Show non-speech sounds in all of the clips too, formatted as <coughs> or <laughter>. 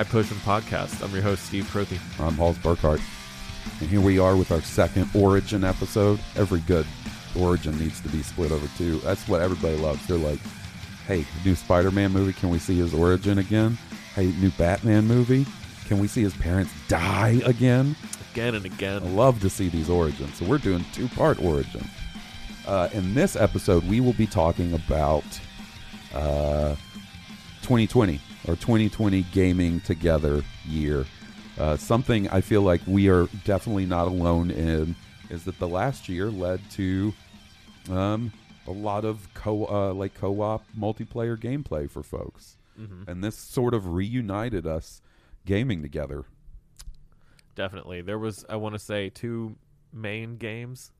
High Potion Podcast. I'm your host, Steve Prothy. I'm Halls Burkhart. And here we are with our second Origin episode. Every good Origin needs to be split over two. That's what everybody loves. They're like, hey, new Spider Man movie, can we see his origin again? Hey, new Batman movie, can we see his parents die again? Again and I again. love to see these origins. So we're doing two part origin. Uh, in this episode, we will be talking about uh, 2020 or 2020 gaming together year. Uh, something I feel like we are definitely not alone in is that the last year led to um, a lot of co uh, like co-op multiplayer gameplay for folks, and this sort of reunited us gaming together. Definitely. There was, I want to say, two main games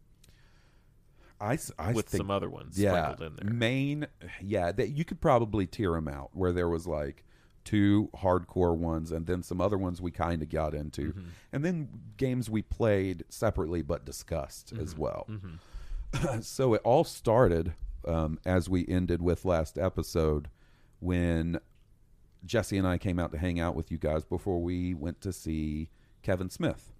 I with think some other ones yeah, sprinkled in there. main, yeah, that you could probably tear them out where there was like two hardcore ones and then some other ones we kind of got into, Mm-hmm. and then games we played separately but discussed as Mm-hmm. well. <clears throat> so it all started um, as we ended with last episode when Jesse and I came out to hang out with you guys before we went to see Kevin Smith.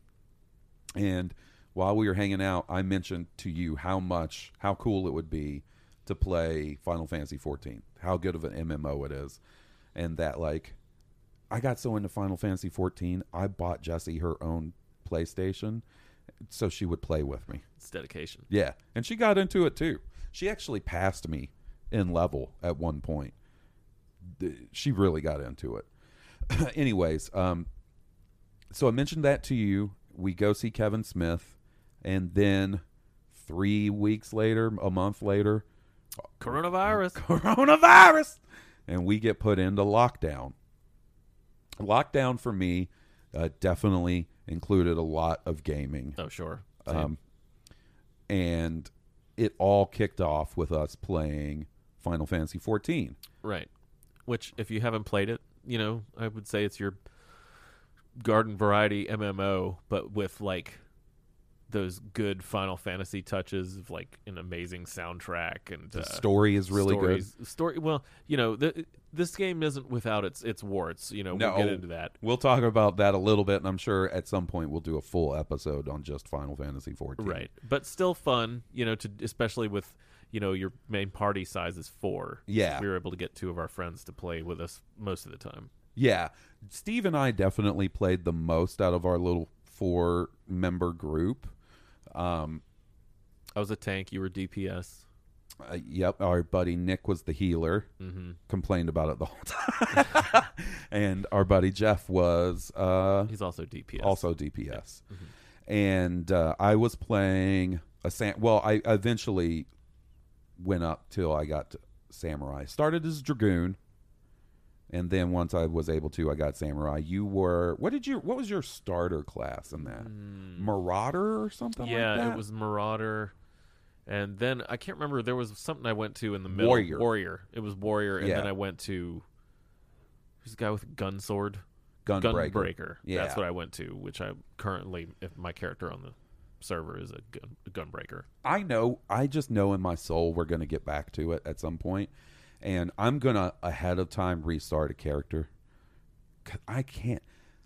And while we were hanging out, I mentioned to you how much, how cool it would be to play Final Fantasy 14, how good of an MMO it is, and that like I got so into Final Fantasy 14, I bought Jessie her own PlayStation so she would play with me. It's dedication. Yeah, and she got into it too. She actually passed me in level at one point. She really got into it. <laughs> Anyways, um, so I mentioned that to you. We go see Kevin Smith, and then three weeks later, a month later, Coronavirus. <laughs> coronavirus, and we get put into lockdown. Lockdown for me uh, definitely included a lot of gaming. Oh, sure. Um, and it all kicked off with us playing Final Fantasy 14. right. Which, if you haven't played it, you know, I would say it's your garden variety MMO, but with like those good Final Fantasy touches of like an amazing soundtrack and The uh, story is really stories, Story, well, you know, th- this game isn't without its its warts. You know, we'll get into that. We'll talk about that a little bit, and I'm sure at some point we'll do a full episode on just Final Fantasy 14. Right, but still fun. You know, to especially with you know your main party size is four. Yeah. we were able to get two of our friends to play with us most of the time. Yeah. Steve and I definitely played the most out of our little four member group. Um, I was a tank. You were DPS. uh, yep, our buddy Nick was the healer. Mm-hmm. Complained about it the whole time. <laughs> and our buddy Jeff was uh, He's also DPS. also DPS. And uh, I was playing a sam. Well, I eventually went up till I got to samurai. Started as a dragoon, and then once I was able to, I got samurai. You were what did you? What was your starter class in that? Marauder or something? Mm. yeah, like that? it was Marauder. And then I can't remember. There was something I went to in the middle. Warrior. Warrior. It was Warrior, and Yeah. then I went to who's the guy with gun sword? Gunbreaker. Gunbreaker. Yeah. That's what I went to, which I currently, if my character on the server is a, gun, a gunbreaker. I know. I just know in my soul we're going to get back to it at some point. And I'm gonna ahead of time restart a character. I can't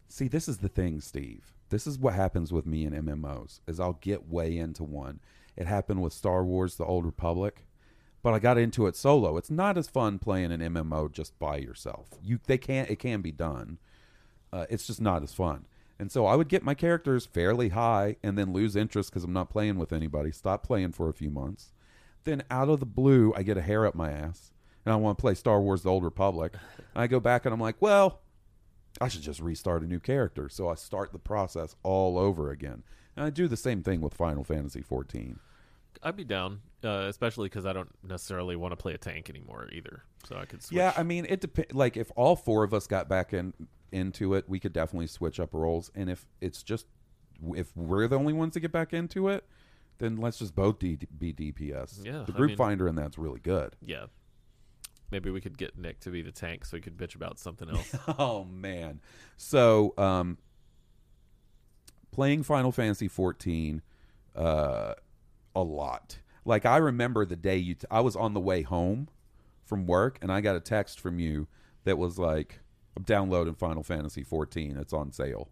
see. This is the thing, Steve. This is what happens with me in MMOs. Is I'll get way into one. It happened with Star Wars: The Old Republic, but I got into it solo. It's not as fun playing an MMO just by yourself. You they can't. It can be done. Uh, it's just not as fun. And so I would get my characters fairly high and then lose interest because I'm not playing with anybody. Stop playing for a few months. Then out of the blue, I get a hair up my ass and I want to play Star Wars The Old Republic. And I go back and I'm like, well, I should just restart a new character. So I start the process all over again. And I do the same thing with Final Fantasy 14. I'd be down, uh, especially because I don't necessarily want to play a tank anymore either. So I could switch. Yeah, I mean, it depends. Like, if all four of us got back in into it, we could definitely switch up roles. And if it's just if we're the only ones to get back into it, then let's just both D- be DPS. Yeah, the I group mean- finder in that's really good. yeah. Maybe we could get Nick to be the tank so he could bitch about something else. <laughs> oh man, so um, playing Final Fantasy 14, uh, a lot. Like I remember the day you, t- I was on the way home from work, and I got a text from you that was like, "I'm downloading Final Fantasy 14. It's on sale."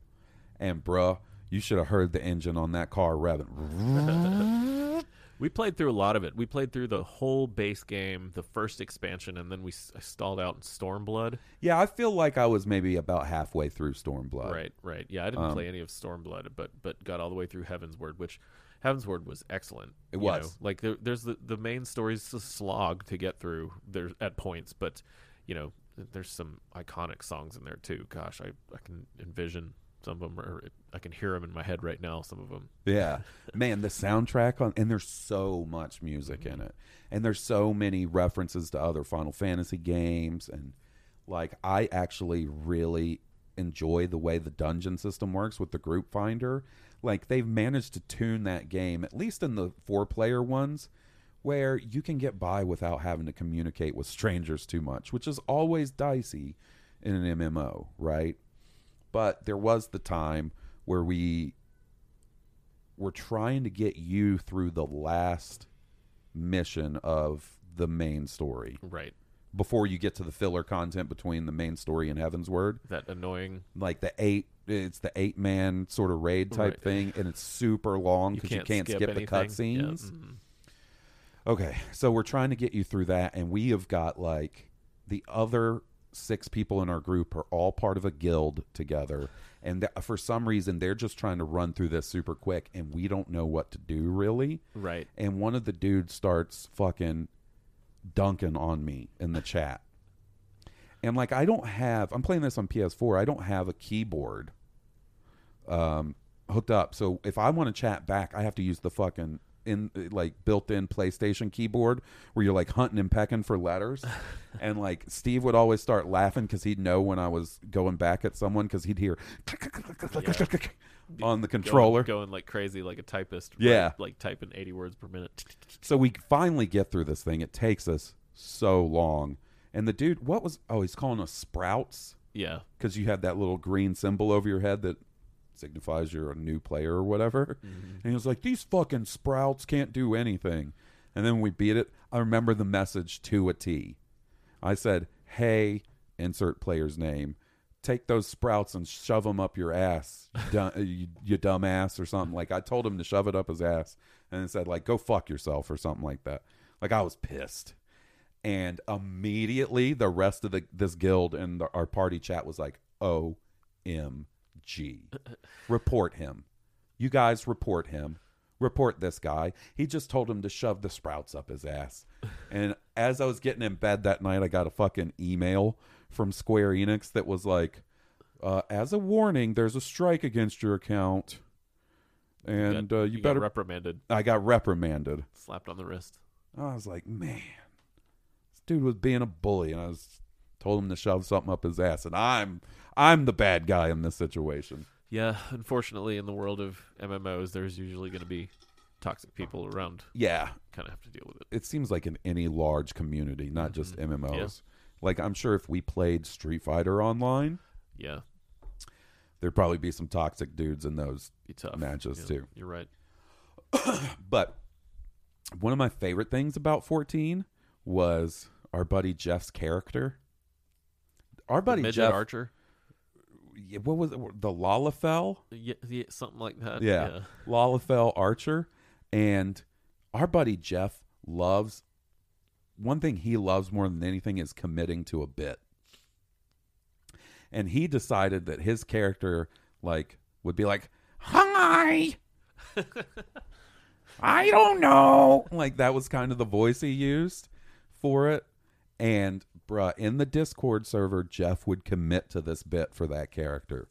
And bruh, you should have heard the engine on that car revving. <laughs> we played through a lot of it. We played through the whole base game, the first expansion, and then we s- stalled out in Stormblood. yeah, I feel like I was maybe about halfway through Stormblood. Right, right. Yeah, I didn't Um, play any of Stormblood, but but got all the way through Heavensward, which Heavensward was excellent. It you was. know. like there, there's the the main story's a slog to get through there at points, but you know there's some iconic songs in there too. Gosh, I I can envision some of them, or I can hear them in my head right now. Some of them. Yeah, <laughs> man, the soundtrack on and there's so much music in mm-hmm. it, and there's so many references to other Final Fantasy games, and like I actually really enjoy the way the dungeon system works with the group finder. Like they've managed to tune that game, at least in the four player ones, where you can get by without having to communicate with strangers too much, which is always dicey in an MMO, right? But there was the time where we we're trying to get you through the last mission of the main story Right. before you get to the filler content between the main story and Heavensward. That annoying. Like the eight, it's the eight man sort of raid type Right. thing, and it's super long because can't, you can't skip, anything. the cutscenes. Yeah. mhm. Okay, so we're trying to get you through that, and we have got like the other six people in our group are all part of a guild together, and th- for some reason they're just trying to run through this super quick, and we don't know what to do really. Right. And one of the dudes starts fucking dunking on me in the chat, and like I don't have, I'm playing this on PS4, I don't have a keyboard um, hooked up. So if I want to chat back, I have to use the fucking in like built-in PlayStation keyboard where you're like hunting and pecking for letters. <laughs> and like Steve would always start laughing because he'd know when I was going back at someone because he'd hear on the controller. Going, going like crazy, like a typist. Yeah. right? Like typing 80 words per minute. <laughs> So we finally get through this thing. It takes us so long. And the dude, what was? Oh, he's calling us sprouts Yeah. because you have that little green symbol over your head that signifies you're a new player or whatever. Mm-hmm. And he was like, "These fucking sprouts can't do anything." And then we beat it. I remember the message to a T. I said, "Hey, insert player's name. Take those sprouts and shove them up your ass, you, dumb, <laughs> you, you dumb ass, or something." Like I told him to shove it up his ass, and said like, "Go fuck yourself" or something like that. Like I was pissed and immediately the rest of the this guild and the, our party chat was like omg report him. You guys report him. Report this guy. He just told him to shove the sprouts up his ass. And as i was getting in bed that night i got a fucking email from square enix that was like uh, as a warning there's a strike against your account. And got, uh, you, got better reprimanded, i got reprimanded. Slapped on the wrist. I was like, man, this dude was being a bully, and I was told him to shove something up his ass, and I'm I'm the bad guy in this situation. Yeah, unfortunately, in the world of MMOs, there's usually going to be toxic people around. Yeah, Kind of have to deal with it. it seems like in any large community, not mm-hmm. just MMOs. Yeah. Like I'm sure if we played Street Fighter online, Yeah, there'd probably be some toxic dudes in those matches Yeah, too. You're right. <coughs> But one of my favorite things about 14 was our buddy Jeff's character. Our buddy Midget Jeff, Archer. yeah, what was it? The Lalafell? Yeah, yeah, something like that. Yeah, Lalafell Archer, and our buddy Jeff loves. One thing he loves more than anything is committing to a bit, and he decided that his character like would be like, "Hi." <laughs> I don't know. Like that was kind of the voice he used for it. And bruh, in the Discord server, Jeff would commit to this bit for that character.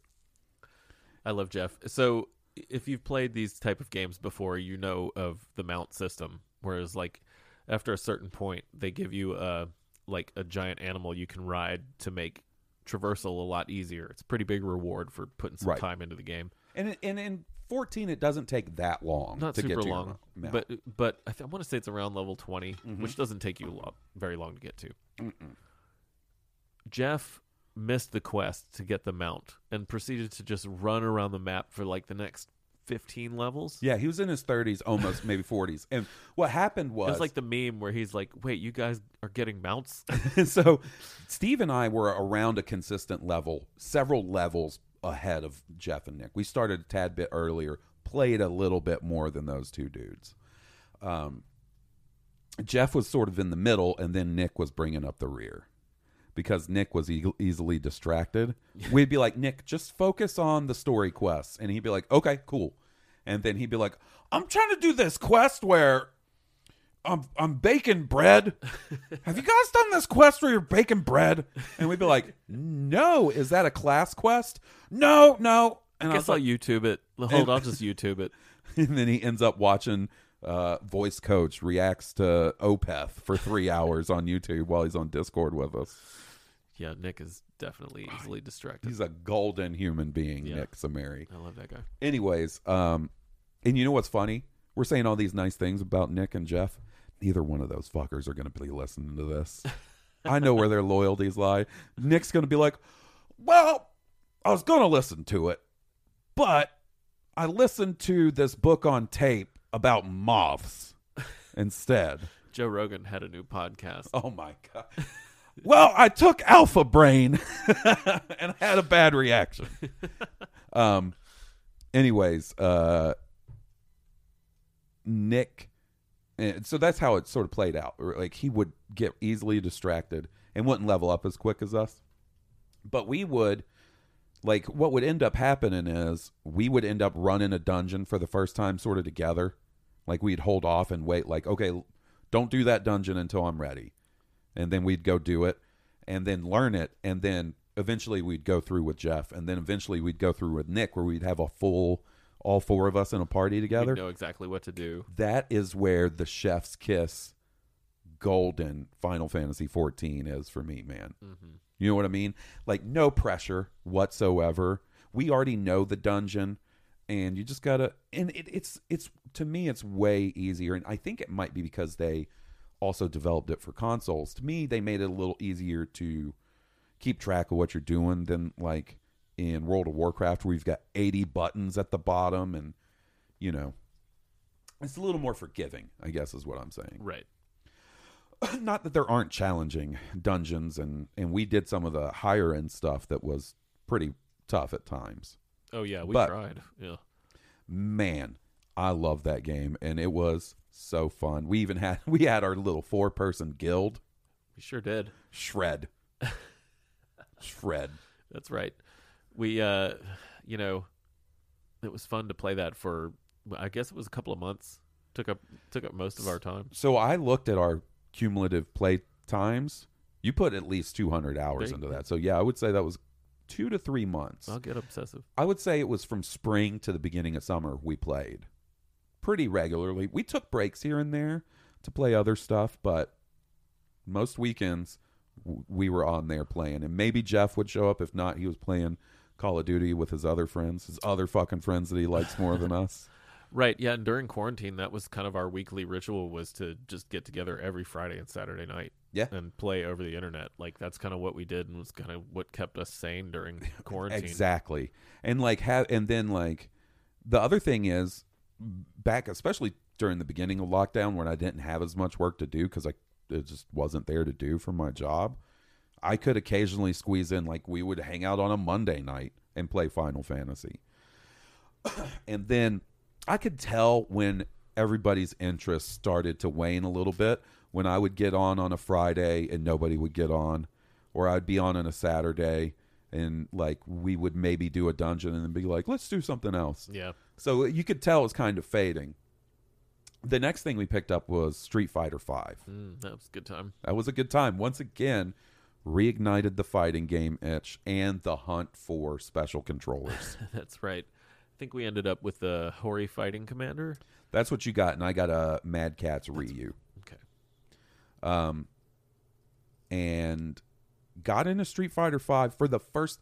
I love Jeff. So if you've played these type of games before, you know of the mount system. Whereas like after a certain point, they give you a like a giant animal you can ride to make traversal a lot easier. It's a pretty big reward for putting some Right. time into the game. And in- and in 14 it doesn't take that long Not to super get to your long, but but I, th- I want to say it's around level 20, Mm-hmm. which doesn't take you a lot, very long to get to. Jeff missed the quest to get the mount and proceeded to just run around the map for like the next 15 levels. yeah, he was in his 30s, almost maybe 40s. And what happened It was was like the meme where he's like, "Wait, you guys are getting mounts?" <laughs> so Steve and I were around a consistent level, several levels ahead of Jeff and Nick. We started a tad bit earlier, played a little bit more than those two dudes. Um, Jeff was sort of in the middle, and then Nick was bringing up the rear because Nick was e- easily distracted. We'd be like, Nick, just focus on the story quests. And he'd be like, okay, cool. And then he'd be like, I'm trying to do this quest where I'm I'm baking bread. <laughs> Have you guys done this quest where you're baking bread? And we'd be like, No, is that a class quest? No, no. And I I guess was I'll like, YouTube it. Hold, I'll just <laughs> YouTube it. and then he ends up watching uh, voice coach reacts to Opeth for three <laughs> hours on YouTube while he's on Discord with us. Yeah, Nick is definitely easily distracted. He's a golden human being, Yeah. Nick Samari. I love that guy. Anyways, um, and you know what's funny? We're saying all these nice things about Nick and Jeff. Neither one of those fuckers are going to be listening to this. I know where their loyalties lie. Nick's going to be like, "Well, I was going to listen to it, but I listened to this book on tape about moths instead." <laughs> Joe Rogan had a new podcast. Oh my god. Well, I took Alpha Brain <laughs> and had a bad reaction. <laughs> Um anyways, uh Nick and so that's how it sort of played out. Like he would get easily distracted and wouldn't level up as quick as us. But we would like what would end up happening is we would end up running a dungeon for the first time sort of together. Like we'd hold off and wait like okay, don't do that dungeon until I'm ready. And then we'd go do it and then learn it and then eventually we'd go through with Jeff and then eventually we'd go through with Nick where we'd have a full all four of us in a party together. know exactly what to do. That is where the chef's kiss golden Final Fantasy 14 is for me, man. Mm-hmm. You know what I mean? Like no pressure whatsoever. We already know the dungeon and you just got to and it, it's it's to me it's way easier and I think it might be because they also developed it for consoles. To me, they made it a little easier to keep track of what you're doing than like in World of Warcraft where you've got 80 buttons at the bottom and you know it's a little more forgiving, I guess is what I'm saying. Right. <laughs> Not that there aren't challenging dungeons and and we did some of the higher end stuff that was pretty tough at times. Oh yeah, we But- tried. Yeah. Man, I love that game and it was so fun. We even had <laughs> we had our little four person guild We sure did. shred. <laughs> shred. That's right. We uh you know, it was fun to play that for I guess it was a couple of months. Took up took up most of our time. So I looked at our cumulative play times. You put at least 200 hours you into that. So yeah, I would say that was 2 to 3 months. I'll get obsessive. I would say it was from spring to the beginning of summer we played pretty regularly. We took breaks here and there to play other stuff, but most weekends w- we were on there playing. And maybe Jeff would show up. If not, he was playing Call of Duty with his other friends, his other fucking friends that he likes more than <laughs> us. Right, yeah, and during quarantine that was kind of our weekly ritual was to just get together every Friday and Saturday night. Yeah. And play over the internet. Like that's kind of what we did and was kind of what kept us sane during <laughs> quarantine. Exactly. And like have and then like the other thing is back especially during the beginning of lockdown when I didn't have as much work to do cuz I it just wasn't there to do for my job. I could occasionally squeeze in like we would hang out on a Monday night and play Final Fantasy. <clears throat> and then I could tell when everybody's interest started to wane a little bit when I would get on on a Friday and nobody would get on or I'd be on on a Saturday and like we would maybe do a dungeon and then be like let's do something else. Yeah. So you could tell it was kind of fading. The next thing we picked up was Street Fighter 5. Mm, that was a good time. That was a good time. Once again, reignited the fighting game itch and the hunt for special controllers. <laughs> That's right. I think we ended up with the Hori Fighting Commander. That's what you got, and I got a Mad Catz Ryu. Okay. Um, and got into Street Fighter Five for the first.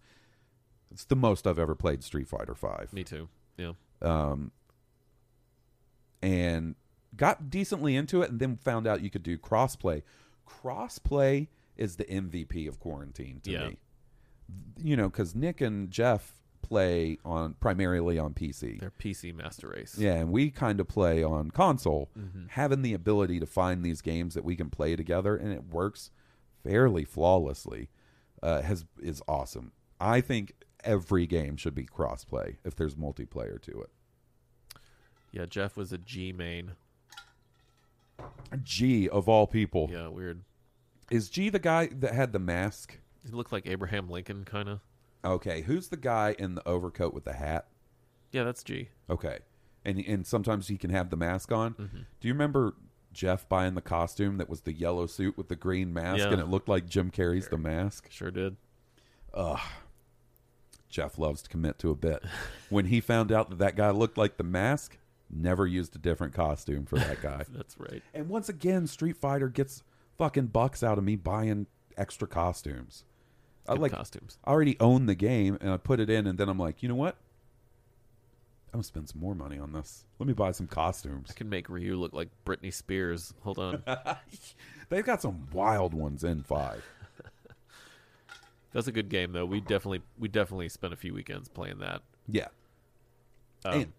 It's the most I've ever played Street Fighter Five. Me too. Yeah. um, and got decently into it, and then found out you could do crossplay. Crossplay is the MVP of quarantine to Yeah. me. You know, because Nick and Jeff play on primarily on PC. Their PC Master Race. Yeah, and we kind of play on console. Having the ability to find these games that we can play together and it works fairly flawlessly uh, has is awesome. I think every game should be crossplay if there's multiplayer to it. Yeah, Jeff was a G main. G of all people. Yeah, weird. Is G the guy that had the mask? He looked like Abraham Lincoln, kind of. Okay, who's the guy in the overcoat with the hat? Yeah, that's G. Okay, and and sometimes he can have the mask on. Mm-hmm. Do you remember Jeff buying the costume that was the yellow suit with the green mask, Yeah. and it looked like Jim Carrey's The Mask? Sure did. Ugh. Jeff loves to commit to a bit. <laughs> when he found out that that guy looked like The Mask, never used a different costume for that guy. <laughs> That's right. and once again, Street Fighter gets fucking bucks out of me buying extra costumes. I like costumes. I already own the game and I put it in and then I'm like, you know what? I'm gonna spend some more money on this. Let me buy some costumes. I can make Ryu look like Britney Spears. Hold on. <laughs> They've got some wild ones in five. <laughs> That's a good game though. We definitely we definitely spent a few weekends playing that. Yeah. Um, and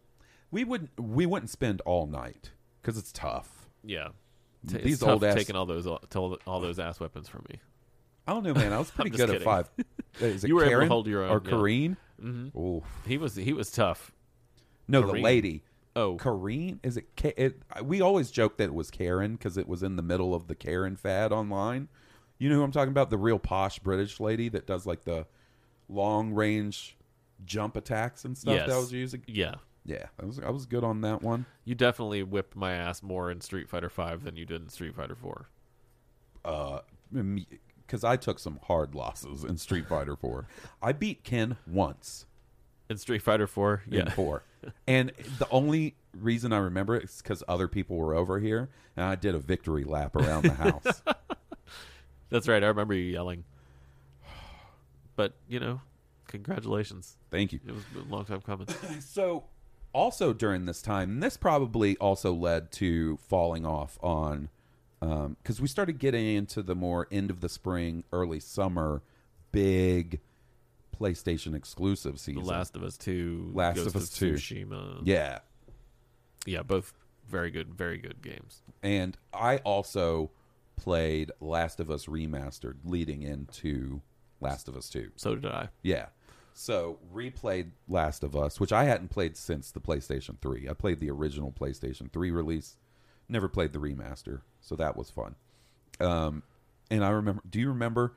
we wouldn't we wouldn't spend all night because it's tough. yeah. T- These old ass- taking all those all, all those ass weapons from me. I don't know, man. I was <laughs> pretty good at five. <laughs> Is it You were able to Karen hold your own, or yeah. Kareen? Mm-hmm. He was he was tough. No, the lady. Oh, Kareen? Is it? Ka- it we always joke that it was Karen because it was in the middle of the Karen fad online. You know who I'm talking about? The real posh British lady that does like the long range jump attacks and stuff yes. that I was using. Yeah. Yeah, I was I was good on that one. You definitely whipped my ass more in Street Fighter Five than you did in Street Fighter Four. Uh, because I took some hard losses in Street Fighter Four. I beat Ken once In Street Fighter Four, in yeah, four, <laughs> and the only reason I remember it is because other people were over here, and I did a victory lap around the house. <laughs> that's right. I remember you yelling. <sighs> But you know, congratulations. Thank you. It was a long time coming. <clears throat> So, also during this time, this probably also led to falling off on, Um, because we started getting into the more end of the spring, early summer, big PlayStation exclusive The season. Last of Us Two, Last Ghost of Us 2. Tsushima. yeah, yeah, both very good, very good games. and I also played Last of Us remastered leading into Last of Us Two. So did I. Yeah. So replayed Last of Us, which I hadn't played since the PlayStation 3. I played the original PlayStation 3 release, never played the remaster, so that was fun. Um, and I remember, do you remember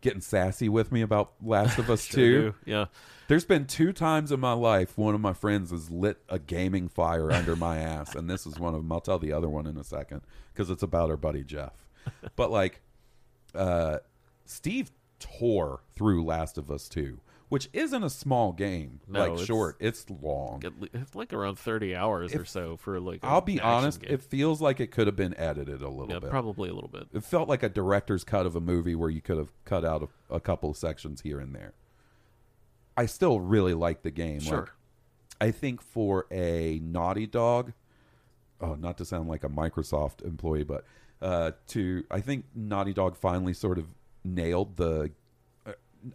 getting sassy with me about Last of <laughs> Us Sure 2? do. Yeah, There's been two times in my life one of my friends has lit a gaming fire under my <laughs> ass, and this is one of them. I'll tell the other one in a second because it's about our buddy Jeff. <laughs> But like, uh, Steve tore through Last of Us 2, which isn't a small game. No, like it's- short, it's long. It's like around thirty hours or so for like. I'll be honest, game. it feels like it could have been edited a little yeah, bit. probably a little bit. It felt like a director's cut of a movie where you could have cut out a, a couple of sections here and there. I still really like the game. Sure. Like, I think for a Naughty Dog, oh, not to sound like a Microsoft employee, but uh, to I think Naughty Dog finally sort of nailed the.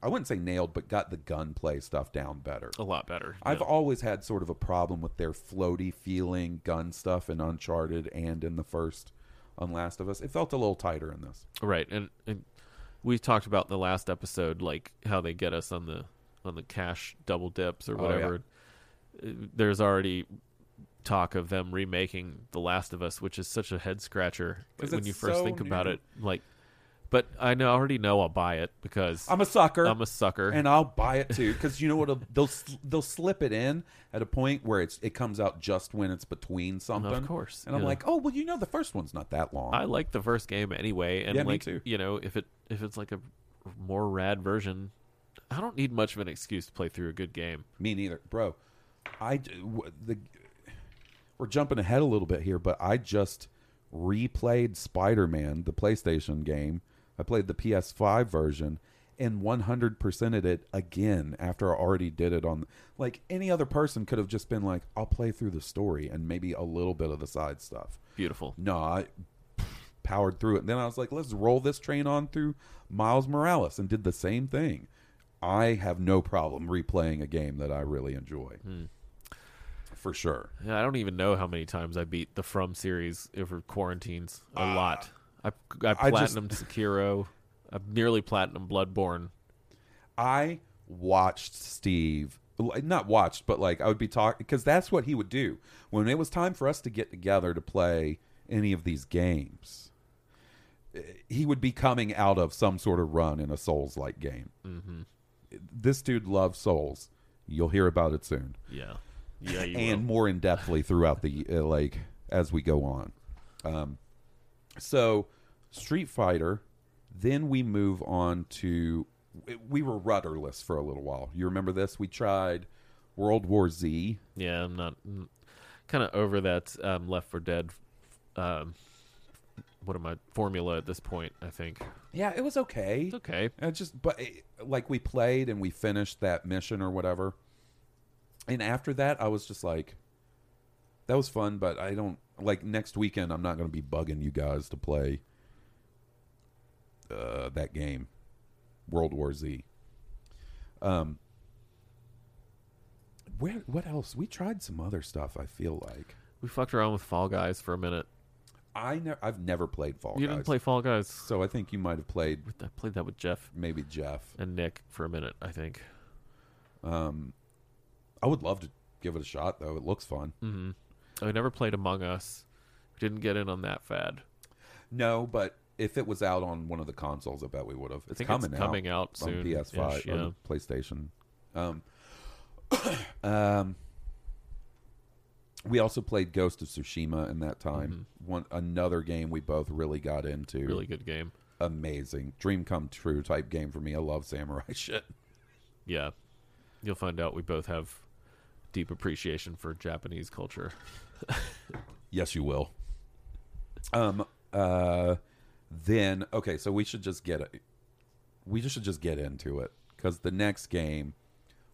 I wouldn't say nailed, but got the gunplay stuff down better. A lot better. I've yeah. always had sort of a problem with their floaty feeling gun stuff in Uncharted and in the first on Last of Us. It felt a little tighter in this. Right, and, and we talked about the last episode, like how they get us on the on the cash double dips or Oh, yeah. whatever. Uh, There's already talk of them remaking The Last of Us, which is such a head scratcher when you first so think about it. Like, but I know already know I'll buy it because I'm a sucker. I'm a sucker. and I'll buy it too because you know what? <laughs> They'll they'll slip it in at a point where it's it comes out just when it's between something. Of course, and I'm like, oh well, you know, the first one's not that long. I like the first game anyway, and Yeah, me like too. you know, if it if it's like a more rad version, I don't need much of an excuse to play through a good game. Me neither, bro. I the we're jumping ahead a little bit here, but I just replayed Spider Man, the PlayStation game. I played the PS5 version and 100%ed it again after I already did it on. Like any other person could have just been like, I'll play through the story and maybe a little bit of the side stuff. Beautiful. No, I powered through it. And then I was like, let's roll this train on through Miles Morales and did the same thing. I have no problem replaying a game that I really enjoy. Hmm. For sure. Yeah, I don't even know how many times I beat the From series over quarantines. A ah. lot. I I platinum Sekiro. I've nearly platinum Bloodborne. I watched Steve, not watched, but like I would be talking because that's what he would do when it was time for us to get together to play any of these games. eh, He would be coming out of some sort of run in a Souls like game. Mm-hmm. This dude loves Souls. You'll hear about it soon, Yeah, yeah, you and will. more in depthly throughout the uh, like as we go on. Um, so Street Fighter, then we move on to we were rudderless for a little while. You remember this? We tried World War Z. Yeah, I'm not kind of over that um, Left 4 Dead. Um, what am I formula at this point? I think Yeah, it was okay. it's okay. It just but it, like we played and we finished that mission or whatever. And after that, I was just like that was fun, but I don't like next weekend I'm not going to be bugging you guys to play uh that game World War Z. Um where what else? We tried some other stuff, I feel like. We fucked around with Fall Guys for a minute. I ne- I've never played Fall you Guys. didn't play Fall Guys. so I think you might have played I played that with Jeff maybe Jeff. and Nick for a minute. I think. Um I would love to give it a shot though. It looks fun. hmm I never played Among Us. Didn't get in on that fad. No, but if it was out on one of the consoles, I bet we would have. It's coming it's out coming out on soon. PS5 yeah. PlayStation. Um, <coughs> um, we also played Ghost of Tsushima in that time. One another game we both really got into. Mm-hmm. Really good game. amazing, dream come true type game for me. I love samurai <laughs> shit. Yeah. You'll find out we both have deep appreciation for Japanese culture. Yes, you will. Um. Uh. Then okay, so we should just get it. We just should just get into it because the next game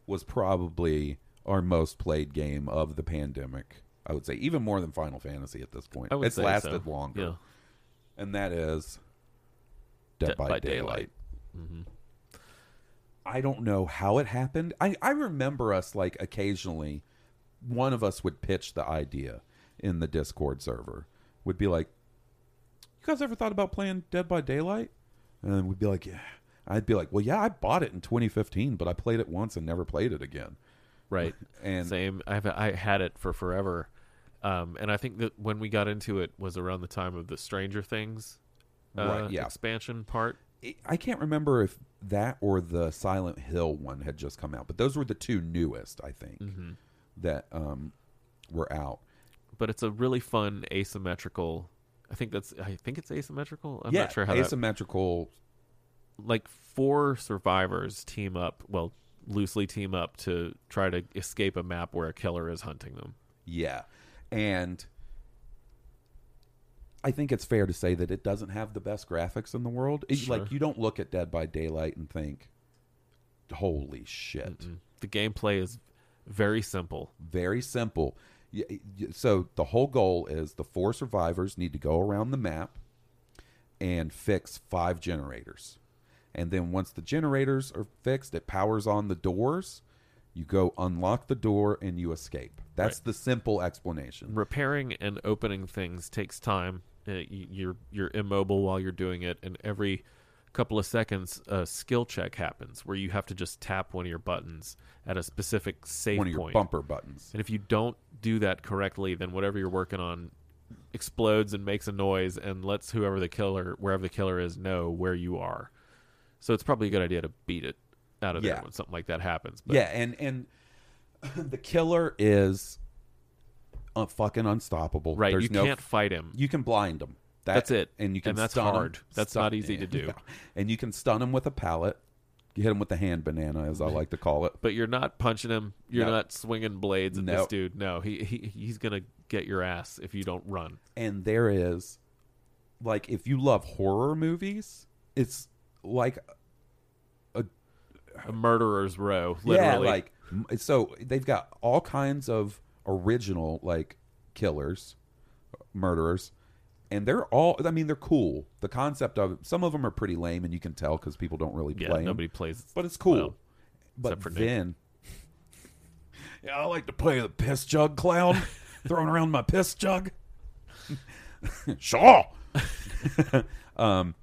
was probably our most played game of the pandemic. I would say even more than Final Fantasy at this point. It's lasted so. longer, Yeah. and that is Dead, by, Daylight. Mm-hmm. I don't know how it happened. I, I remember us like occasionally, one of us would pitch the idea in the Discord server. Would be like, "You guys ever thought about playing Dead by Daylight?" And we'd be like, "Yeah." I'd be like, "Well, yeah, I bought it in 2015, but I played it once and never played it again." Right. <laughs> And Same. I've I had it for forever. Um, and I think that when we got into it was around the time of the Stranger Things uh, Right, yeah. expansion part. I can't remember if that or the Silent Hill one had just come out, but those were the two newest, I think, Mm-hmm. That um, were out. But it's a really fun asymmetrical. I think that's. I think it's asymmetrical. I'm yeah, not sure how that asymmetrical. like four survivors team up well loosely team up to try to escape a map where a killer is hunting them Yeah. And I think it's fair to say that it doesn't have the best graphics in the world. It- Sure. Like you don't look at Dead by Daylight and think, "Holy shit." the gameplay is very simple Very simple. So the whole goal is the four survivors need to go around the map and fix five generators. And then once the generators are fixed, it powers on the doors. You go unlock the door and you escape. That's Right. the simple explanation. repairing and opening things takes time uh, you're you're immobile while you're doing it, and every couple of seconds a skill check happens where you have to just tap one of your buttons at a specific save One of your point. bumper buttons. And if you don't do that correctly, then whatever you're working on explodes and makes a noise and lets whoever the killer, wherever the killer is, know where you are. So it's probably a good idea to beat it out of Yeah. there when something like that happens. But yeah, and and <clears throat> the killer is uh, fucking unstoppable. right, There's you no can't fight him. you can blind them. That, That's it. and you can And that's stun hard. That's not easy to <laughs> do. Yeah. And you can stun him with a pallet. You hit him with the hand banana, as I like to call it. but you're not punching him. You're No. not swinging blades at this dude. No, he, he he's gonna get your ass if you don't run. And there is, like, if you love horror movies, it's like A a murderer's row, literally. Yeah, like so they've got all kinds of original like killers, murderers, and they're all. I mean, they're cool. The concept of some of them are pretty lame, and you can tell because people don't really yeah, play 'em. nobody plays. But it's cool. well, but except for Nick. then, <laughs> yeah, I like to play the piss jug clown, <laughs> throwing around my piss jug. <laughs> sure. um,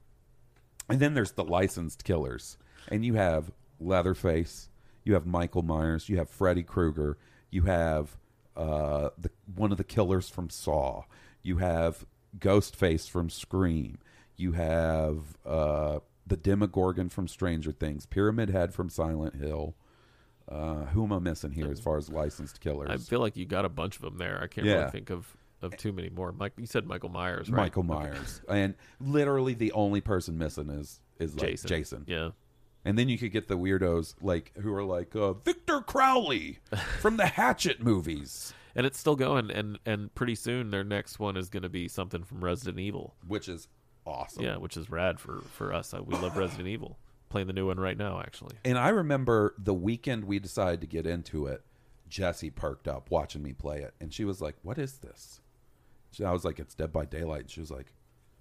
and then there's the licensed killers, and you have Leatherface, you have Michael Myers, you have Freddy Krueger, you have uh, the one of the killers from Saw, you have Ghostface from Scream, you have uh, the Demogorgon from Stranger Things, Pyramid Head from Silent Hill. Uh, who am I missing here as far as licensed killers? I feel like you got a bunch of them there. I can't Yeah. really think of, of too many more. Mike, you said Michael Myers, right? Michael Okay. Myers, and literally the only person missing is is like Jason. Jason. Yeah. And then you could get the weirdos like who are like uh, Victor Crowley from the Hatchet movies, <laughs> And it's still going, and and pretty soon their next one is going to be something from Resident Evil. which is awesome. Yeah, which is rad for for us. Uh, We love <laughs> Resident Evil. Playing the new one right now, actually. And I remember the weekend we decided to get into it, Jessie perked up watching me play it, and she was like, "What is this?" She, I was like, "It's Dead by Daylight." And she was like,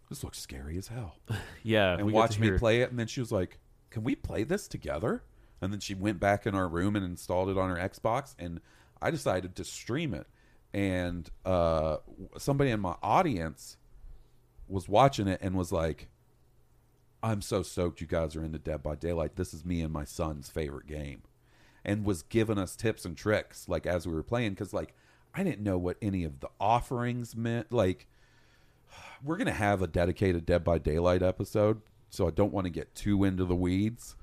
"This looks scary as hell." <laughs> Yeah, and watched me play it, and then she was like, "Can we play this together?" And then she went back in our room and installed it on her Xbox, and I decided to stream it. And uh, somebody in my audience was watching it and was like, "I'm so stoked you guys are into Dead by Daylight. This is me and my son's favorite game," and was giving us tips and tricks like as we were playing because like I didn't know what any of the offerings meant, like <sighs> we're gonna have a dedicated Dead by Daylight episode, so I don't want to get too into the weeds.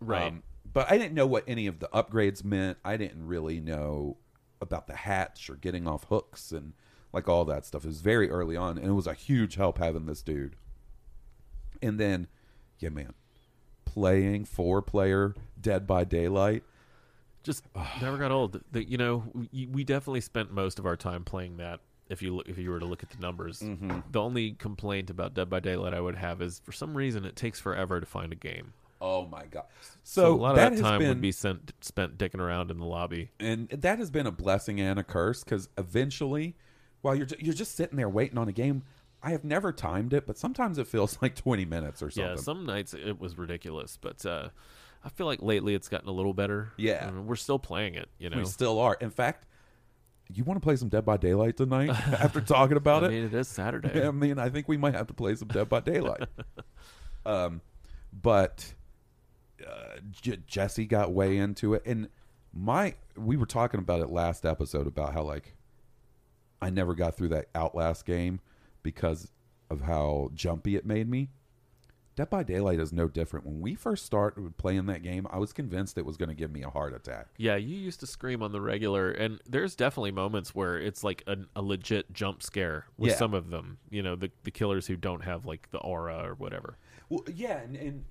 Right. Um, but I didn't know what any of the upgrades meant. I didn't really know about the hatch or getting off hooks and like all that stuff. It was very early on, and it was a huge help having this dude. And then, yeah, man, playing four player Dead by Daylight. just never got old. The, you know, we, we definitely spent most of our time playing that. If you look, if you were to look at the numbers, Mm-hmm. the only complaint about Dead by Daylight I would have is for some reason it takes forever to find a game. Oh my god! So, So, a lot of that that time been, would be sent, spent dicking around in the lobby. and that has been a blessing and a curse because eventually, while you're you're just sitting there waiting on a game, I have never timed it, but sometimes it feels <laughs> like 20 minutes or something. Yeah, some nights it was ridiculous, but uh, I feel like lately it's gotten a little better. Yeah. And we're still playing it. You know, we still are. In fact, you want to play some Dead by Daylight tonight <laughs> after talking about I it? mean, it is Saturday. <laughs> I mean, I think we might have to play some Dead by Daylight. <laughs> um, but uh, J- Jesse got way into it, and my we were talking about it last episode about how like I never got through that Outlast game because of how jumpy it made me. Dead by Daylight is no different. When we first started playing that game, I was convinced it was going to give me a heart attack. Yeah, you used to scream on the regular, and there's definitely moments where it's like a, a legit jump scare with Yeah. some of them. You know, the the killers who don't have like the aura or whatever. Well, yeah, and, and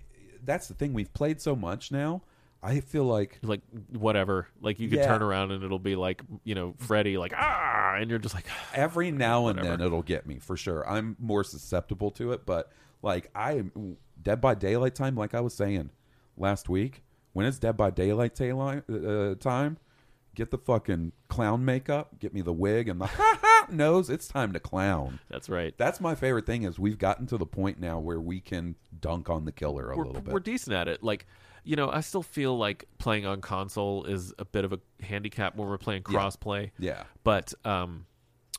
that's the thing. We've played so much now. I feel like Like whatever, like you could Yeah. turn around and it'll be like you know Freddy, like ah, and you're just like <sighs> every now and Whatever. then it'll get me for sure. I'm more susceptible to it, but like I am Dead by Daylight time, like I was saying last week, when it's Dead by Daylight daylight, uh, time, get the fucking clown makeup, get me the wig and the <laughs> ha ha nose. It's time to clown. that's right. That's my favorite thing is we've gotten to the point now where we can dunk on the killer a we're, little bit. we're decent at it. Like, you know, I still feel like playing on console is a bit of a handicap when we're playing Yeah. crossplay. yeah. But um,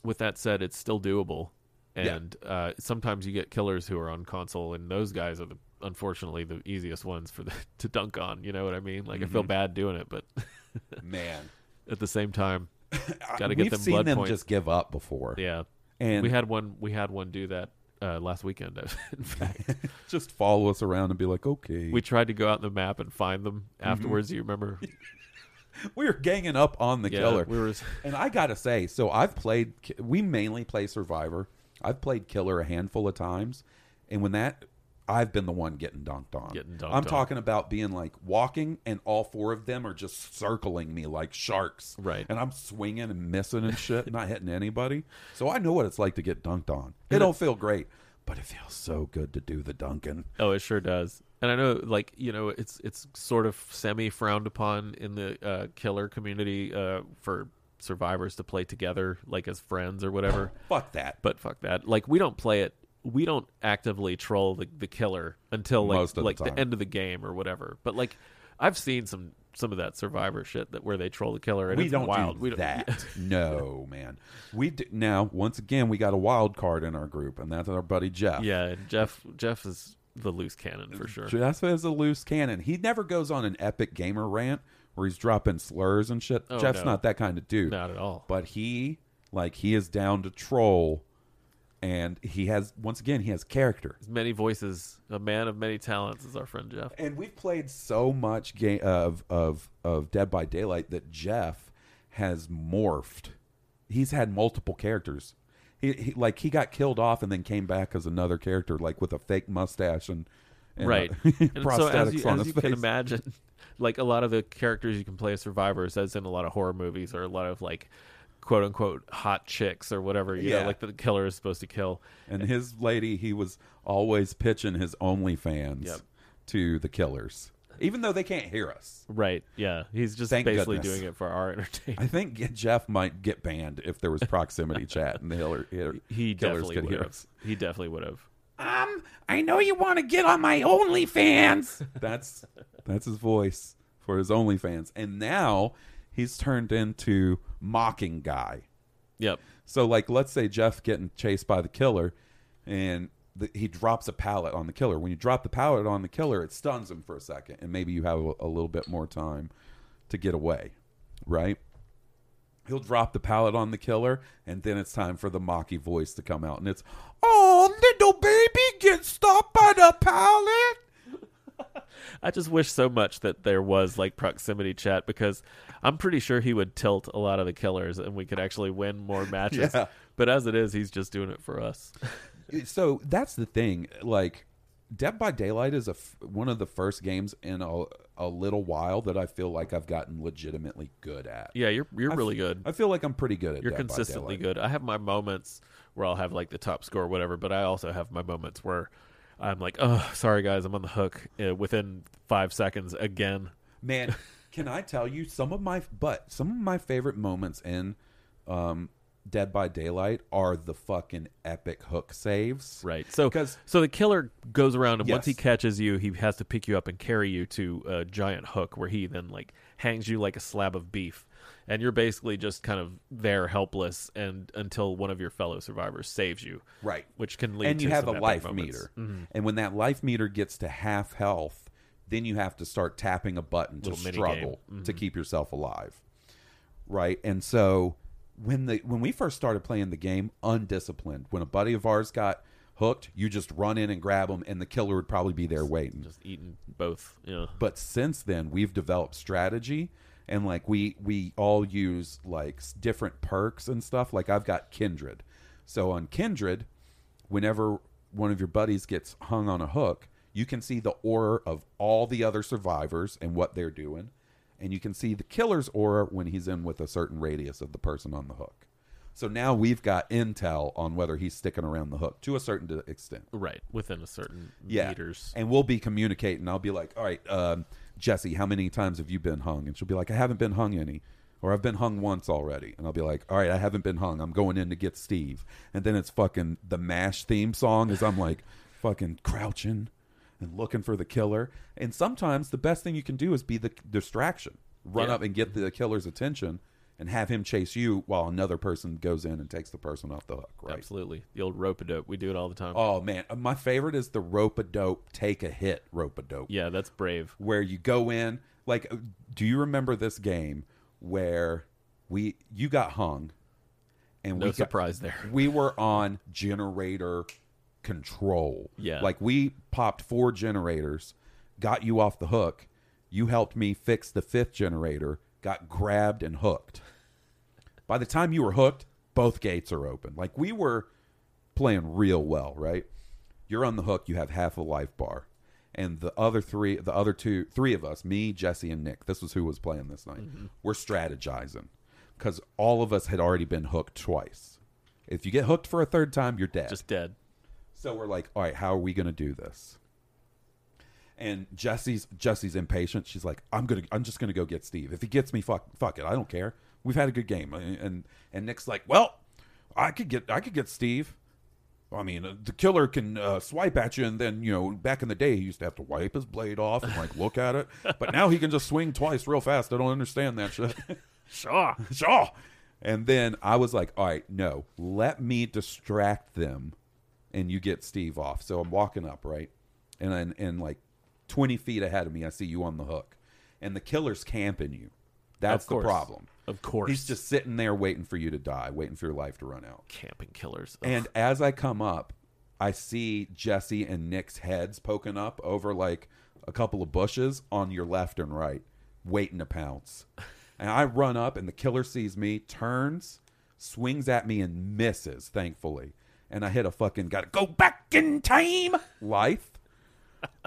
with that said, it's still doable. Yeah. and uh, sometimes you get killers who are on console, and those guys are the unfortunately the easiest ones for the <laughs> to dunk on. You know what I mean? Like I Mm-hmm. feel bad doing it, but <laughs> Man, at the same time, <laughs> got to get we've them seen them points. just give up before. yeah, and we had one. We had one do that uh, last weekend. In fact, just follow us around and be like, okay, we tried to go out in the map and find them Mm-hmm. afterwards. You remember? we were ganging up on the yeah, killer. we were. And I gotta say, so I've played. We mainly play Survivor. I've played Killer a handful of times, and when that, I've been the one getting dunked on. Getting dunked I'm on. talking about being like walking, and all four of them are just circling me like sharks. Right. And I'm swinging and missing and shit, <laughs> not hitting anybody. So I know what it's like to get dunked on. It don't feel great, but it feels so good to do the dunking. Oh, it sure does. And I know, like you know, it's it's sort of semi frowned upon in the uh, killer community uh, for survivors to play together, like as friends or whatever. <laughs> Fuck that. but fuck that. Like we don't play it. We don't actively troll the, the killer until like Most of the like the, time. end of the game or whatever. But like I've seen some some of that survivor shit that where they troll the killer and we it's don't wild. do we don't that. <laughs> no, man. We do, now once again we got a wild card in our group, and that's our buddy Jeff. Yeah, and Jeff Jeff is the loose cannon for sure. Jeff is a loose cannon. He never goes on an epic gamer rant where he's dropping slurs and shit. Oh, Jeff's no. not that kind of dude. Not at all. But he, like, he is down to troll, and he has once again he has character. As many voices, a man of many talents is our friend Jeff. And we've played so much game of of of Dead by Daylight that Jeff has morphed. He's had multiple characters. He, he like he got killed off and then came back as another character, like with a fake mustache and, and, uh, right. <laughs> and so prosthetics as you, on as his you can imagine, like a lot of the characters you can play as survivors, as in a lot of horror movies or a lot of like quote unquote hot chicks or whatever, you Yeah. know, like the killer is supposed to kill. And his lady, he was always pitching his OnlyFans Yep. to the killers, even though they can't hear us. Right. Yeah. He's just Thank basically goodness. doing it for our <laughs> entertainment. I think Jeff might get banned if there was proximity chat and the killer, <laughs> He killers definitely could would hear have. us. He definitely would have. Um, I know you want to get on my OnlyFans. <laughs> that's that's his voice for his OnlyFans, and now he's turned into mocking guy. Yep. So, like, let's say Jeff getting chased by the killer, and the, he drops a pallet on the killer. When you drop the pallet on the killer, it stuns him for a second, and maybe you have a, a little bit more time to get away, right? He'll drop the pallet on the killer, and then it's time for the mocky voice to come out, and it's, "Oh, little baby, get stopped by the pallet." I just wish so much that there was like proximity chat because I'm pretty sure he would tilt a lot of the killers and we could actually win more <laughs> matches. Yeah. But as it is, he's just doing it for us. so that's the thing like dead by daylight is a f- one of the first games in a, a little while that i feel like i've gotten legitimately good at yeah, you're you're I really f- good. i feel like i'm pretty good at it. You're Dead consistently good. I have my moments where I'll have like the top score or whatever, but I also have my moments where I'm like, oh, sorry guys, I'm on the hook uh, within five seconds again. man <laughs> can i tell you some of my but some of my favorite moments in um dead by daylight are the fucking epic hook saves Right. So, 'Cause- so the killer goes around, and once he catches you, he has to pick you up and carry you to a giant hook, where he then like hangs you like a slab of beef, and you're basically just kind of there, helpless, and until one of your fellow survivors saves you. Right. Which can lead and you have a life moments. Mm-hmm. meter. And when that life meter gets to half health, then you have to start tapping a button to Little struggle game. to keep yourself alive. Right? And so when the when we first started playing the game undisciplined, when a buddy of ours got hooked, you just run in and grab him and the killer would probably be there waiting. Just eating both. Yeah. But since then, we've developed strategy, and like we we all use like different perks and stuff. Like I've got Kindred, so on Kindred, whenever one of your buddies gets hung on a hook, you can see the aura of all the other survivors and what they're doing, and you can see the killer's aura when he's in with a certain radius of the person on the hook. So now we've got intel on whether he's sticking around the hook to a certain extent Right. Within a certain yeah. meters. And we'll be communicating. I'll be like, all right, um, Jesse, how many times have you been hung? And she'll be like, I haven't been hung any. Or I've been hung once already. And I'll be like, all right, I haven't been hung. I'm going in to get Steve. And then it's fucking the MASH theme song as I'm like <laughs> fucking crouching and looking for the killer. And sometimes the best thing you can do is be the distraction. Run Yeah. up and get the killer's attention. And have him chase you while another person goes in and takes the person off the hook. Right. Absolutely. The old rope a dope. We do it all the time. Oh man, my favorite is the rope a dope take a hit rope a dope. Yeah, that's brave. Where you go in like uh, do you remember this game where we you got hung and No we got- surprise there. we were on generator control. Yeah. Like we popped four generators, got you off the hook. You helped me fix the fifth generator, got grabbed and hooked. By the time you were hooked, both gates are open. Like we were playing real well, right? You're on the hook, you have half a life bar. And the other three, the other two, three of us, me, Jesse, and Nick, this was who was playing this night. Mm-hmm. We're strategizing because all of us had already been hooked twice. If you get hooked for a third time, you're dead. Just dead. So we're like, all right, how are we going to do this? And Jesse's Jesse's impatient. She's like, I'm gonna, I'm just gonna go get Steve. If he gets me, fuck, fuck it, I don't care. We've had a good game. And and Nick's like, well, I could get, I could get Steve. I mean, uh, the killer can uh, swipe at you, and then you know, back in the day, he used to have to wipe his blade off and like look at it. But now he can just swing twice real fast. I don't understand that shit. <laughs> Sure. Shaw. And then I was like, all right, no, let me distract them and you get Steve off. So I'm walking up, right? And then, and like 20 feet ahead of me, I see you on the hook. And the killer's camping you. That's the problem. Of course. He's just sitting there waiting for you to die, waiting for your life to run out. camping killers. Ugh. And as I come up, I see Jesse and Nick's heads poking up over like a couple of bushes on your left and right, waiting to pounce. <laughs> And I run up, and the killer sees me, turns, swings at me, and misses, thankfully. And I hit a fucking gotta go back in time life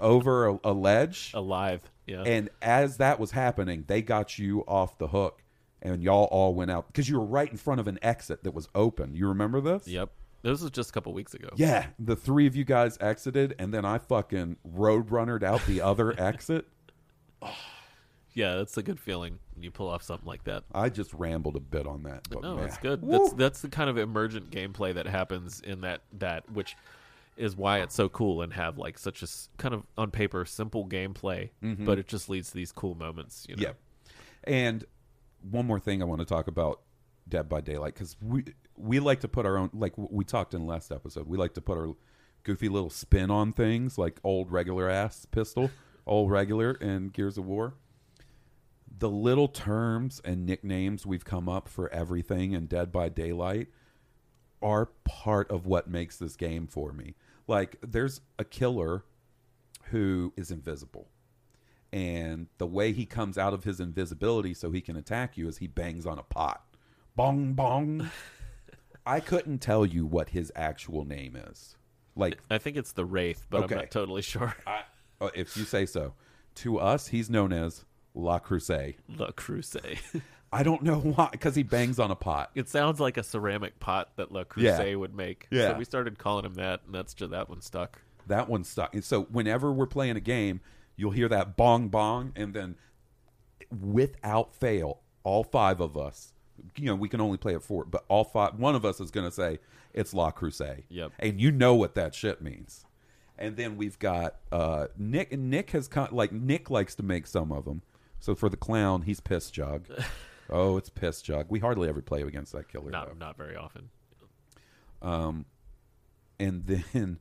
over a, a ledge. alive. Yeah. And as that was happening, they got you off the hook, and y'all all went out because you were right in front of an exit that was open. You remember this? yep. This was just a couple weeks ago. Yeah, the three of you guys exited, and then I fucking road runnered out the other <laughs> exit. Yeah, that's a good feeling when you pull off something like that. I just rambled a bit on that, but No, man, that's good. Woo! That's that's the kind of emergent gameplay that happens in that that which is why it's so cool and have like such a s- kind of on paper simple gameplay, mm-hmm. but it just leads to these cool moments. You know? Yep. And one more thing I want to talk about Dead by Daylight because we we like to put our own like we talked in the last episode. We like to put our goofy little spin on things, like old regular ass pistol, old regular, and Gears of War. The little terms and nicknames we've come up for everything in Dead by Daylight are part of what makes this game for me. Like, there's a killer who is invisible and the way he comes out of his invisibility so he can attack you is he bangs on a pot. Bong bong. <laughs> I couldn't tell you what his actual name is. Like I think it's the Wraith, but Okay. I'm not totally sure. I, uh, if you say so. To us, he's known as La Crusade. La Crusade. <laughs> I don't know <laughs> why because he bangs on a pot. it sounds like a ceramic pot that Le Creuset would make. Yeah. So we started calling him that, and that's just that one stuck. That one stuck. And so whenever we're playing a game, you'll hear that bong bong, and then without fail, all five of us, you know, we can only play it four, but all five, one of us is going to say it's La Crusade. Yep. And you know what that shit means. And then we've got uh, Nick. and Nick has con- like Nick likes to make some of them. So for the clown, he's piss jug. <laughs> oh, it's piss jug. We hardly ever play against that killer. though. Not not very often. Um, and <laughs> then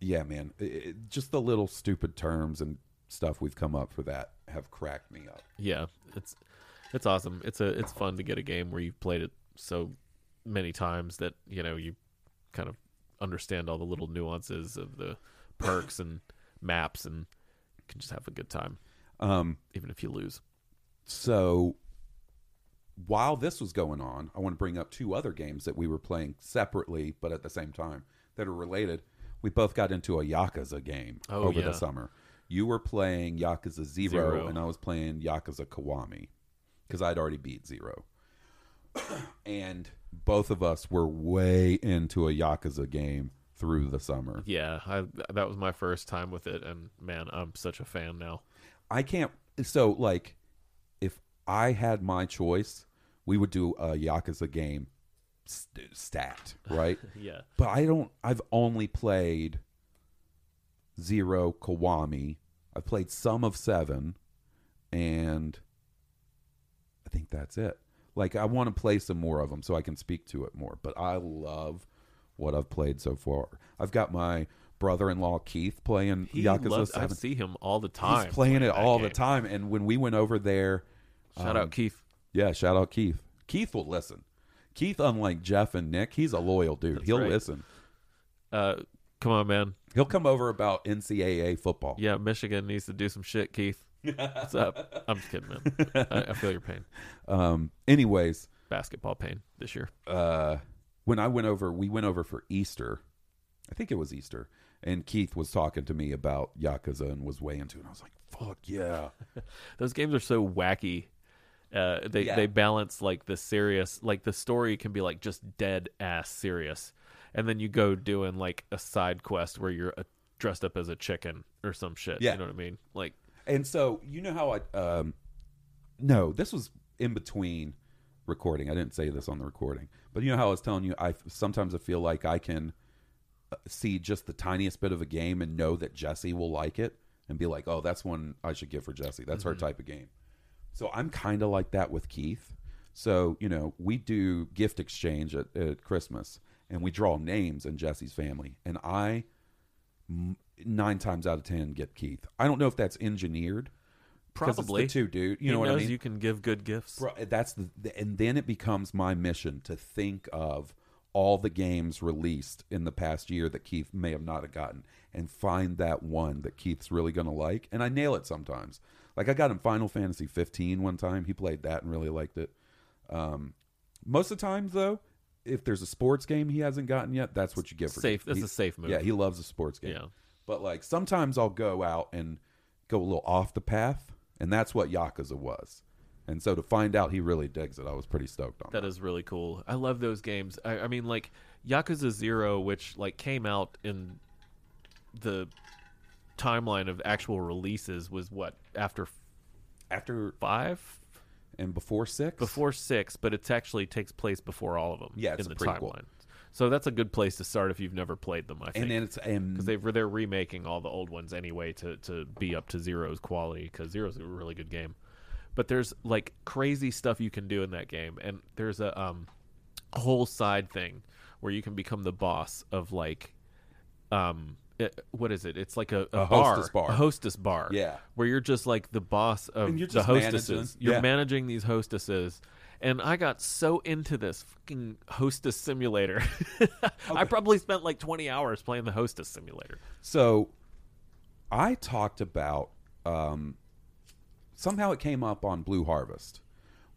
yeah man it, it- just the little stupid terms and stuff we've come up for that have cracked me up Yeah, it's it's awesome. It's a it's fun to get a game where you've played it so many times that you know you kind of understand all the little nuances of the <laughs> perks and maps and can just have a good time um even if you lose. so while this was going on i want to bring up two other games that we were playing separately but at the same time that are related we both got into a yakuza game Oh, over yeah. the summer you were playing yakuza zero, Zero. and i was playing yakuza kiwami because i'd already beat zero <clears throat> and both of us were way into a yakuza game through the summer Yeah, I that was my first time with it, and man, I'm such a fan now. I can't. So, like, I had my choice, we would do a Yakuza game st- stat, right? <laughs> Yeah, but I don't. I've only played Zero Kiwami. I've played some of Seven, and I think that's it. Like I want to play some more of them so I can speak to it more. But I love what I've played so far. I've got my brother-in-law Keith playing He Yakuza loves, I 7. see him all the time. He's playing it that all the time. And when we went over there, Shout out Keith. yeah, shout out Keith. Keith will listen. Keith, unlike Jeff and Nick, he's a loyal dude. He'll right. listen. Uh, come on, man. He'll come over about NCAA football. Yeah, Michigan needs to do some shit, Keith. <laughs> What's up? I'm just kidding, man. I, I feel your pain. <laughs> Um. Anyways, Basketball pain this year. uh, when I went over, we went over for Easter. I think it was Easter, and Keith was talking to me about Yakuza and was way into it. And I was like, "Fuck yeah!" <laughs> Those games are so wacky. Uh, they Yeah. they balance like the serious, like the story can be like just dead ass serious, and then you go doing like a side quest where you're uh dressed up as a chicken or some shit. Yeah. you know what I mean? Like And so you know how I um no, this was in between recording. I didn't say this on the recording. But you know how I was telling you I sometimes I feel like I can uh, see just the tiniest bit of a game and know that Jesse will like it and be like, "Oh, that's one I should give for Jesse. That's her type of game." So I'm kind of like that with Keith. So, you know, we do gift exchange at, at Christmas and we draw names in Jesse's family. And I m- nine times out of ten get Keith. I don't know if that's engineered. 'cause it's the Probably. two dude. You he know what I knows mean? you can give good gifts. Bro, eh, that's the, the and then it becomes my mission to think of all the games released in the past year that Keith may have not have gotten and find that one that Keith's really going to like and I nail it sometimes. Like I got him Final Fantasy 15 one time. He played that and really liked it. Um, most of the times though, if there's a sports game he hasn't gotten yet, that's what you get for Safe- that's he- a safe move. Yeah, he loves a sports game. Yeah. But like sometimes I'll go out and go a little off the path, and that's what Yakuza was. And so to find out he really digs it, I was pretty stoked on that. That is really cool. I love those games. I, I mean, like Yakuza Zero, which like came out in the timeline of actual releases, was what after After five, and before six, before six, but it actually takes place before all of them. Yeah, it's in a the prequel. timeline. So that's a good place to start if you've never played them. I think and then it's because they they're remaking all the old ones anyway to to be up to Zero's quality because Zero's a really good game. But there's like crazy stuff you can do in that game, and there's a um whole side thing where you can become the boss of like um it, what is it? It's like a, a, A hostess bar. a hostess bar. Yeah. where you're just like the boss of the hostesses. managing. You're Yeah. managing these hostesses. And I got so into this fucking hostess simulator. <laughs> I probably spent like 20 hours playing the hostess simulator. so I talked about um, somehow it came up on Blue Harvest,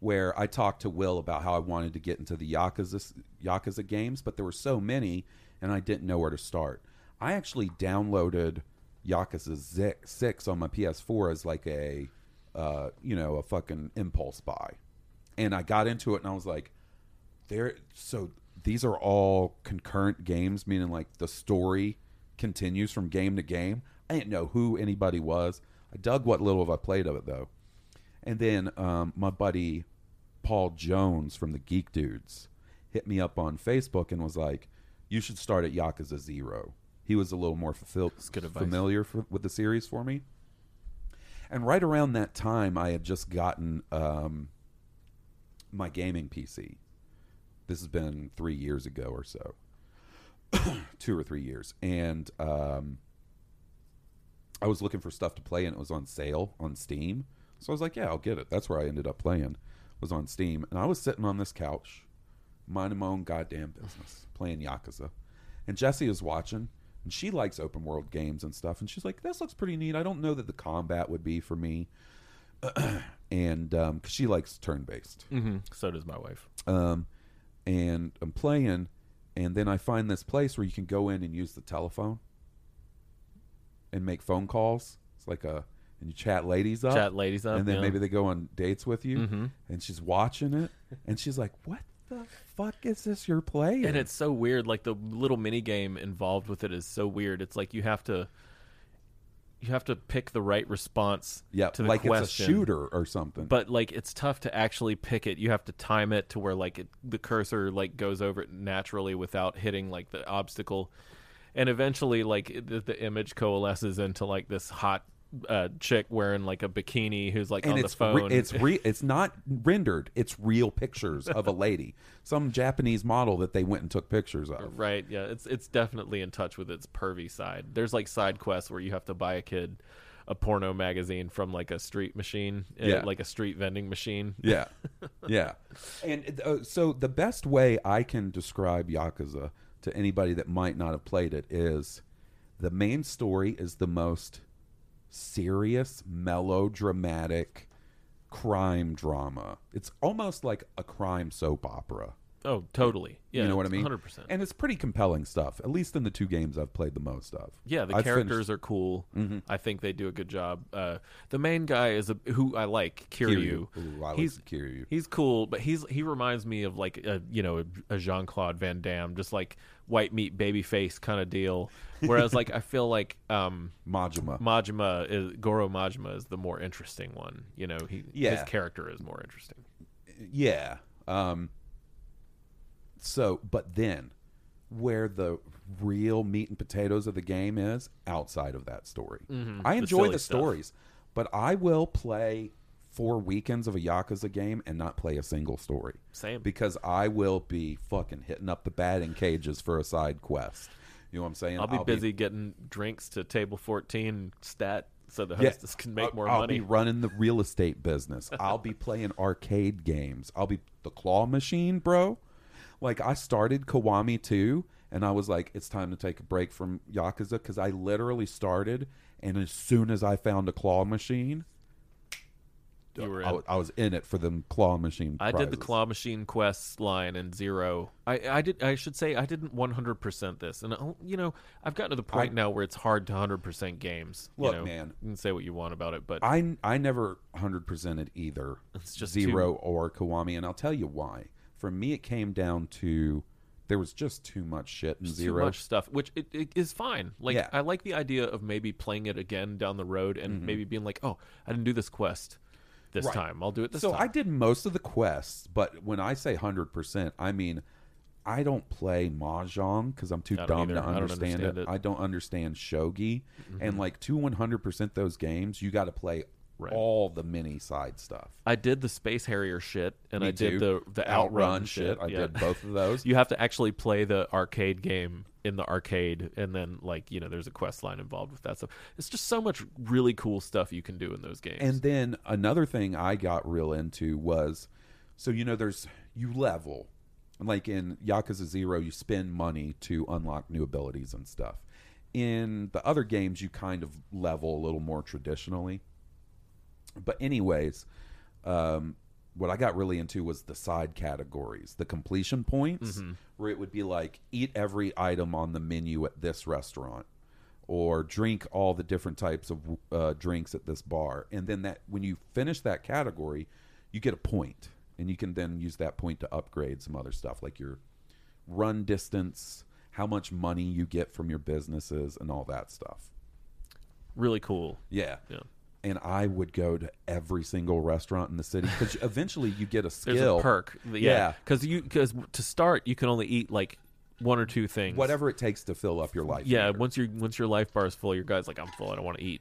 where I talked to Will about how I wanted to get into the Yakuza Yakuza games, but there were so many, and I didn't know where to start. I actually downloaded Yakuza Six on my PS4 as like a, uh, you know, a fucking impulse buy, and I got into it, and I was like, there. So these are all concurrent games, meaning like the story continues from game to game. I didn't know who anybody was. I dug what little of I played of it though. And then um, my buddy Paul Jones from the Geek Dudes hit me up on Facebook and was like, "You should start at Yakuza Zero." He was a little more fulfilled, familiar for, with the series for me. And right around that time, I had just gotten um, my gaming PC. This has been three years ago or so, <coughs> two or three years, and um, I was looking for stuff to play, and it was on sale on Steam. So I was like, "Yeah, I'll get it." That's where I ended up playing. Was on Steam, and I was sitting on this couch, minding my own goddamn business, playing Yakuza, and Jesse is watching, and she likes open world games and stuff, and she's like, "This looks pretty neat." I don't know that the combat would be for me, <clears throat> and um 'cause she likes turn based. Mm-hmm. So does my wife. Um, and I'm playing, and then I find this place where you can go in and use the telephone and make phone calls. It's like a and you chat ladies up, Chat ladies up, and then yeah. maybe they go on dates with you. Mhm. And she's watching it, and she's like, "What the fuck is this you're playing?" And it's so weird. Like the little mini game involved with it is so weird. It's like you have to, you have to pick the right response. yeah, to the like question. it's a shooter or something. But like it's tough to actually pick it. You have to time it to where like it, the cursor like goes over it naturally without hitting like the obstacle. And eventually, like it, the, the image coalesces into like this hot uh, chick wearing like a bikini who's like and on the re- phone. it's re- <laughs> it's not rendered. It's real pictures of a lady, some Japanese model that they went and took pictures of. right. Yeah, it's it's definitely in touch with its pervy side. There's like side quests where you have to buy a kid a porno magazine from like a street machine, uh, Yeah. like a street vending machine. Yeah, <laughs> yeah. And uh, so the best way I can describe Yakuza to anybody that might not have played it is the main story is the most serious, melodramatic crime drama. It's almost like a crime soap opera. Oh, totally. Yeah, you know what I mean? Hundred percent. And it's pretty compelling stuff. At least in the two games I've played the most of. Yeah, the I've characters finished- are cool. Mm-hmm. I think they do a good job. Uh, the main guy is a, who I like, Kiryu. Kiryu. Ooh, I like he's Kiryu. He's cool, but he's he reminds me of like a you know a Jean Claude Van Damme, just like white meat baby face kind of deal. Whereas like I feel like um, Majima. Majima is Goro Majima is the more interesting one. You know, he Yeah. his character is more interesting. Yeah. Um so but then where the real meat and potatoes of the game is outside of that story. I Mm-hmm. The enjoy silly the stories, but I will play four weekends of a Yakuza game and not play a single story. Same. Because I will be fucking hitting up the batting cages for a side quest. You know what I'm saying? I'll be busy getting drinks to table fourteen stat so the Yeah. hostess can make I'll- more I'll money. be running the real estate business. I'll be playing arcade games. I'll be the claw machine, bro. Like I started Kiwami 2 and I was like it's time to take a break from Yakuza cuz I literally started and as soon as I found a claw machine, You were I, in. I was in it for them claw machine I did the claw machine quests line in zero. I, I did. I should say I didn't 100 percent this, and uh, you know I've gotten to the point I- now where it's hard to 100 percent games. Look, you know? man. you can say what you want about it, but I I never 100%ed either It's just Zero or Kiwami and I'll tell you why. For me it came down to there was just too much shit in too Zero. much stuff, which it, it is fine. Like Yeah. I like the idea of maybe playing it again down the road and maybe being like, oh, I didn't do this quest this Mm-hmm. Right. time. I'll do it this so time. I did most of the quests, but when I say hundred percent, I mean I don't play mahjong because I'm too dumb either. to I understand, understand it. it. Mm-hmm. I don't understand shogi, and like to one hundred percent those games, you got to play Right. all the mini side stuff. I did the Space Harrier shit, and Me I did too. the the Outrun, shit. I yeah. did both of those. <laughs> you have to actually play the arcade game in the arcade and then like you know there's a quest line involved with that stuff it's just so much really cool stuff you can do in those games And then another thing I got real into was so you know there's you level like in Yakuza 0 you spend money to unlock new abilities and stuff. In the other games you kind of level a little more traditionally. But anyways, um what I got really into was the side categories, the completion points, where it would be like eat every item on the menu at this restaurant or drink all the different types of uh, drinks at this bar. And then that when you finish that category, you get a point, and you can then use that point to upgrade some other stuff like your run distance, how much money you get from your businesses, and all that stuff. really cool Yeah. yeah And I would go to every single restaurant in the city because <laughs> eventually you get a skill. there's a perk yeah Yeah. because you because to start you can only eat like one or two things Whatever it takes to fill up your life. yeah meter. once your once your life bar is full your guy's like i'm full i don't want to eat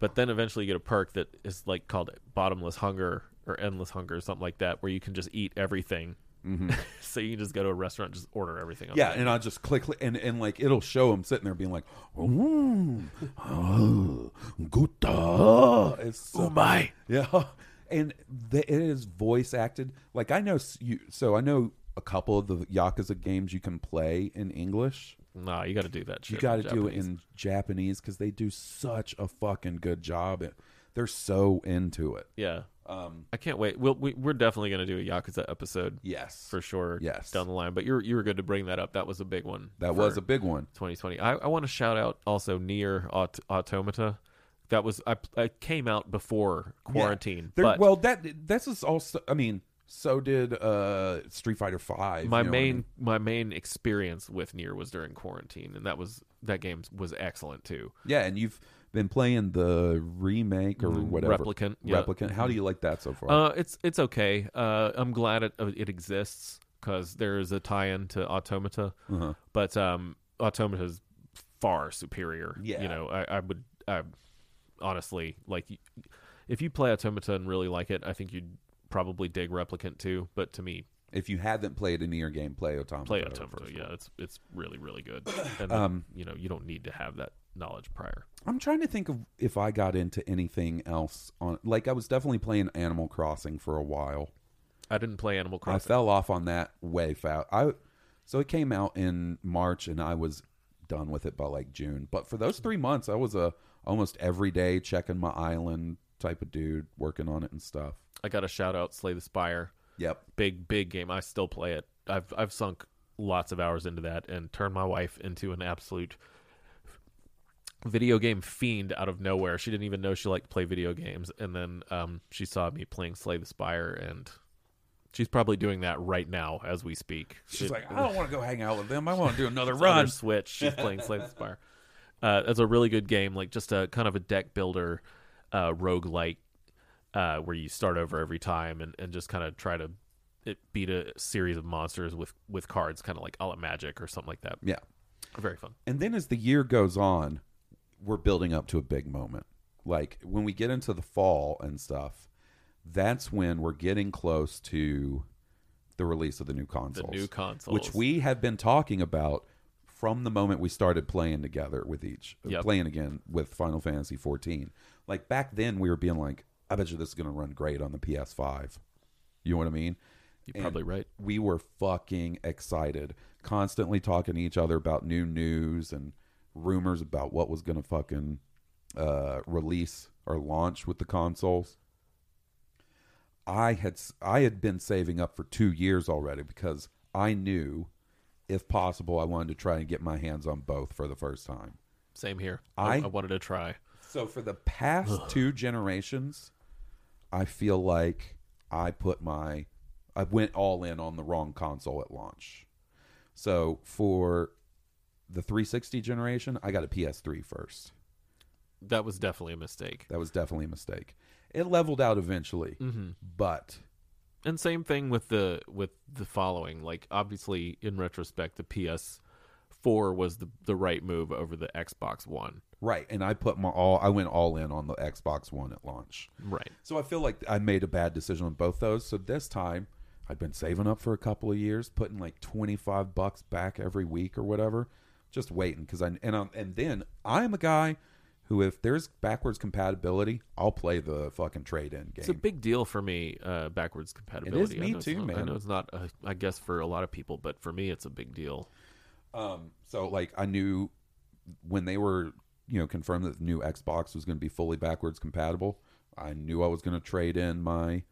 but then eventually you get a perk that is like called bottomless hunger or endless hunger or something like that where you can just eat everything <laughs> <laughs> so you can just go to a restaurant and just order everything Mm-hmm. Yeah, and I just click, click and and like it'll show him sitting there being like, "Oh, oh, good." uh." It's so, my <laughs> yeah, and the, it is voice acted. Like I know you, so I know a couple of the Yakuza games you can play in English. Nah, you got to do that. You got to do it in Japanese because they do such a fucking good job. It, they're so into it. Yeah, Um, I can't wait. We'll, we we're definitely gonna do a Yakuza episode yes, for sure. Yes. down the line. But you're you were good to bring that up. That was a big one. that was a big one. 2020. I, I want to shout out also Nier Aut- Automata. That was I, I came out before quarantine, There- but well, that this is also. I mean, so did uh Street Fighter Five. my you know what I main mean? my main experience with Nier was during quarantine, and that was that game was excellent too. yeah, and you've been playing the remake or whatever Mm-hmm. Replicant, yeah. Replicant. How do you like that so far? Uh, it's it's okay. Uh, I'm glad it uh, it exists because there is a tie-in to Automata, Uh-huh. but um, Automata is far superior. Yeah. you know, I, I would I honestly, like if you play Automata and really like it, I think you'd probably dig Replicant too. But to me, If you haven't played a Nier game, play Automata. play Automata. Yeah, it's it's really really good. <clears throat> And Um, you know, you don't need to have that knowledge prior. I'm trying to think of if I got into anything else on. Like I was definitely playing Animal Crossing for a while. I didn't play Animal Crossing. I fell off on that way fast. I so it came out in March, and I was done with it by like June. But for those three months, I was a almost every day checking my island type of dude, working on it and stuff. I got a shout out Slay the Spire. Yep. Big big game. I still play it. I've I've sunk lots of hours into that and turned my wife into an absolute video game fiend out of nowhere. She didn't even know she liked to play video games, and then um, she saw me playing Slay the Spire, and she's probably doing that right now as we speak. She's It- like, I don't want to go hang out with them. I want to do <laughs> another It's on her run. Switch. She's <laughs> playing Slay the Spire. Uh, it's a really good game, like just a kind of a deck builder, uh, roguelike, uh, where you start over every time and, and just kind of try to it, beat a series of monsters with, with cards, kind of like a la Magic or something like that. Yeah. Very fun. And then as the year goes on, we're building up to a big moment. Like when we get into the fall and stuff, that's when we're getting close to the release of the new consoles. new consoles. Which we have been talking about from the moment we started playing together with each uh, Yep. playing again with Final Fantasy 14. Like back then we were being like, I bet you this is going to run great on the PS5. You know what I mean? You're And probably right. We were fucking excited, constantly talking to each other about new news and rumors about what was going to fucking uh, release or launch with the consoles. I had I had been saving up for two years already because I knew, if possible, I wanted to try and get my hands on both for the first time. Same here. I- I, I wanted to try. So for the past <sighs> two generations, I feel like I put my I went all in on the wrong console at launch. So for the 360 generation, I got a PS3 first. That was definitely a mistake. That was definitely a mistake. It leveled out eventually, Mm-hmm. but And same thing with the with the following. Like obviously, in retrospect, the PS4 was the the right move over the Xbox One. right, and I put my all I went all in on the Xbox One at launch. Right. So I feel like I made a bad decision on both those. So this time, I'd been saving up for a couple of years, putting like twenty five bucks back every week or whatever, just waiting because I and I'm, and then I'm a guy who, if there's backwards compatibility, I'll play the fucking trade in game. It's a big deal for me, uh, backwards compatibility. I me know it's too, not- I man. know it's not, uh, I guess, for a lot of people, but for me, it's a big deal. Um, so like I knew when they were, you know, confirmed that the new Xbox was going to be fully backwards compatible. I knew I was going to trade in my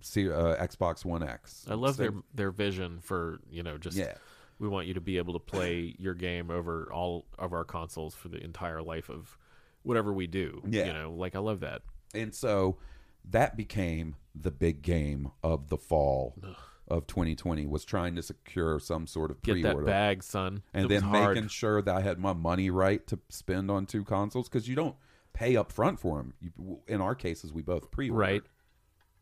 see, uh, Xbox One X. I Mm-hmm. I love their their vision for you know just Yeah. We want you to be able to play your game over all of our consoles for the entire life of whatever we do. Yeah. you know, like I love that. And so that became the big game of the fall of 2020 was trying to secure some sort of Get pre-order that bag, son. and It then making sure that I had my money right to spend on two consoles because you don't pay up front for them. You, in our cases, we both pre-ordered. Right.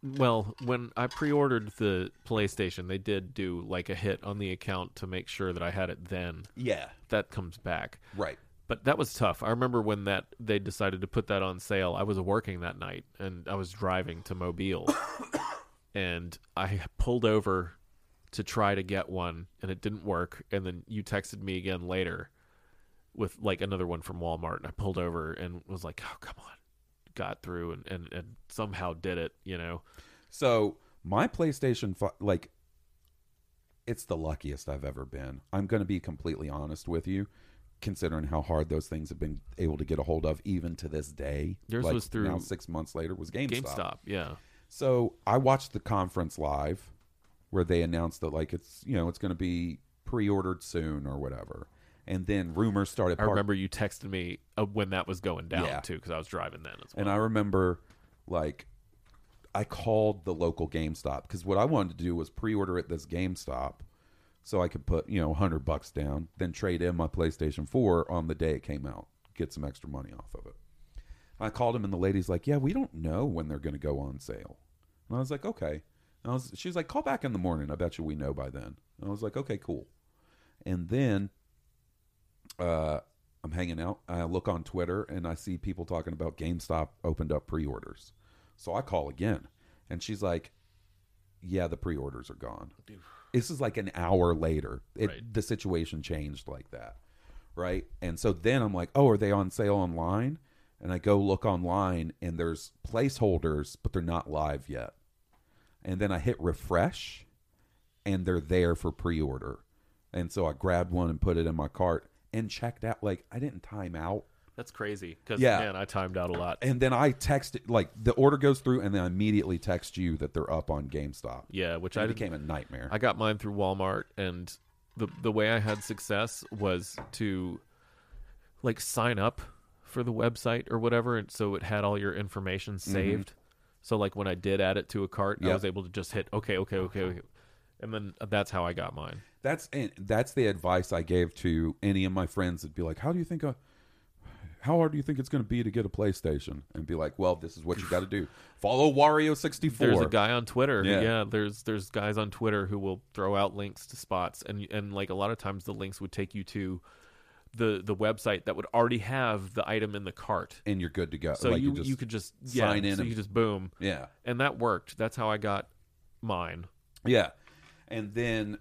Well, when I pre-ordered the PlayStation, they did do like a hit on the account to make sure that I had it then. Yeah. That comes back. Right. But that was tough. I remember when that they decided to put that on sale. I was working that night and I was driving to Mobile. <coughs> and I pulled over to try to get one and it didn't work and then you texted me again later with like another one from Walmart and I pulled over and was like, "Oh, come on." Got through and and, and somehow did it, you know. So my PlayStation, like, it's the luckiest I've ever been. I'm going to be completely honest with you, considering how hard those things have been able to get a hold of, even to this day. Yours Like, was through now six months later was GameStop. GameStop, yeah. So I watched the conference live, where they announced that like it's you know it's going to be pre-ordered soon or whatever, and then rumors started. I remember you texted me uh, when that was going down Yeah. too because I was driving then as well. And I remember, like, I called the local GameStop because what I wanted to do was pre-order at this GameStop, so I could put you know hundred bucks down, then trade in my PlayStation Four on the day it came out, get some extra money off of it. I called him, and the lady's like, "Yeah, we don't know when they're going to go on sale." And I was like, "Okay." And I was, she's like, "Call back in the morning. I bet you we know by then." And I was like, "Okay, cool." And then, uh, I'm hanging out. I look on Twitter and I see people talking about GameStop opened up pre-orders. So I call again, and she's like, "Yeah, the pre-orders are gone." This is like an hour later. It, Right. The situation changed like that, right? And so then I'm like, "Oh, are they on sale online?" And I go look online, and there's placeholders, but they're not live yet. And then I hit refresh, and they're there for pre-order. And so I grabbed one and put it in my cart and checked out. Like I didn't time out. That's crazy. Because Yeah. man, I timed out a lot. And then I texted like the order goes through, and then I immediately text you that they're up on GameStop. Yeah, which It I became a nightmare. I got mine through Walmart, and the the way I had success was to like sign up for the website or whatever, and so it had all your information saved. So like when I did add it to a cart, I Mm-hmm. Yep. was able to just hit okay, okay, okay, okay, and then that's how I got mine. That's and that's the advice I gave to any of my friends that'd be like, "How do you think a how hard do you think it's going to be to get a PlayStation?" And be like, "Well, this is what you got to do. <laughs> Follow Wario sixty four. There's a guy on Twitter. Yeah. Yeah. there's there's guys on Twitter who will throw out links to spots, and and like a lot of times the links would take you to the the website that would already have the item in the cart. and you're good to go. So Like, you just you could just yeah, sign in So and- you just boom, yeah, and that worked. That's how I got mine. yeah. And then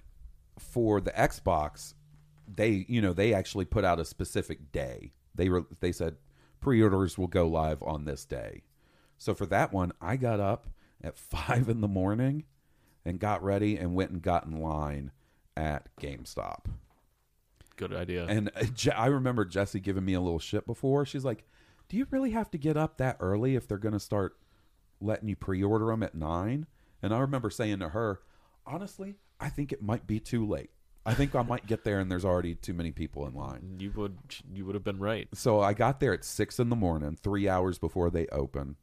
for the Xbox, they you know they actually put out a specific day. They were they said pre-orders will go live on this day. So for that one, I got up at <laughs> five in the morning and got ready and went and got in line at GameStop. Good idea. And uh, I remember Jesse giving me a little shit before. She's like, "Do you really have to get up that early if they're going to start letting you pre-order them at 9?" And I remember saying to her, "Honestly, I think it might be too late. I think I might get there and there's already too many people in line." you would you would have been right. So I got there at 6 in the morning, 3 hours before they open.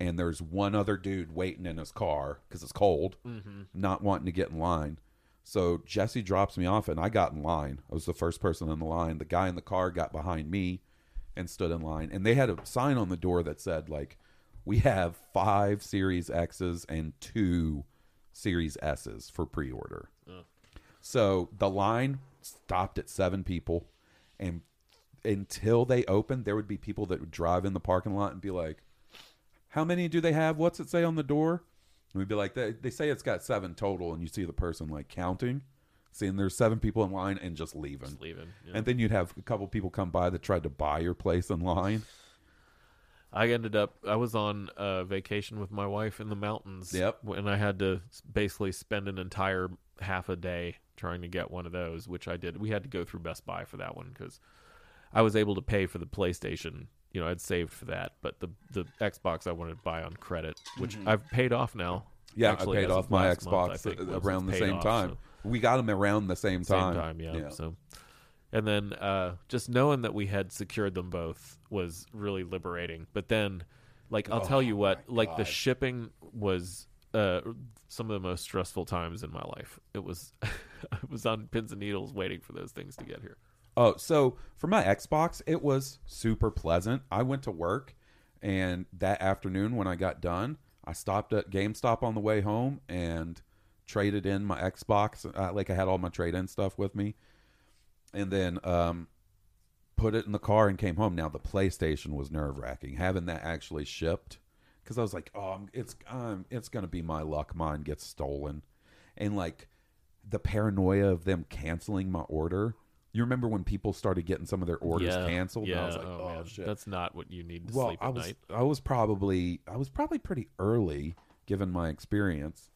And there's one other dude waiting in his car because it's cold, mm-hmm. not wanting to get in line. So Jesse drops me off, and I got in line. I was the first person in the line. The guy in the car got behind me and stood in line. And they had a sign on the door that said, like, we have five Series X's and two Series S's for pre order. So the line stopped at seven people. And until they opened, there would be people that would drive in the parking lot and be like, how many do they have? What's it say on the door? And we'd be like, they, they say it's got seven total, and you see the person like counting, seeing there's seven people in line and just leaving. Just leaving. yeah. And then you'd have a couple people come by that tried to buy your place in line. I ended up I was on a vacation with my wife in the mountains. Yep. And I had to basically spend an entire half a day trying to get one of those, which I did. We had to go through Best Buy for that one because I was able to pay for the PlayStation. You know, I'd saved for that, but the the Xbox I wanted to buy on credit, which I've paid off now. Mm-hmm. Yeah, Actually, I paid off my last month, Xbox think, around the same off, time. so- We got them around the same time. same time. time, yeah. So, and then uh, just knowing that we had secured them both was really liberating. But then, like I'll tell you what, like the shipping was uh, some of the most stressful times in my life. It was, <laughs> I was on pins and needles waiting for those things to get here. Oh, so for my Xbox, it was super pleasant. I went to work, and that afternoon when I got done, I stopped at GameStop on the way home and traded in my Xbox. Uh, like I had all my trade-in stuff with me, and then um, put it in the car and came home. Now the PlayStation was nerve-wracking having that actually shipped because I was like, oh, I'm- it's um, it's gonna be my luck. Mine gets stolen, and like the paranoia of them canceling my order. You remember when people started getting some of their orders yeah, canceled? Yeah, and I was like, oh, oh, shit. that's not what you need to well, sleep I was night. I was probably I was probably pretty early given my experience,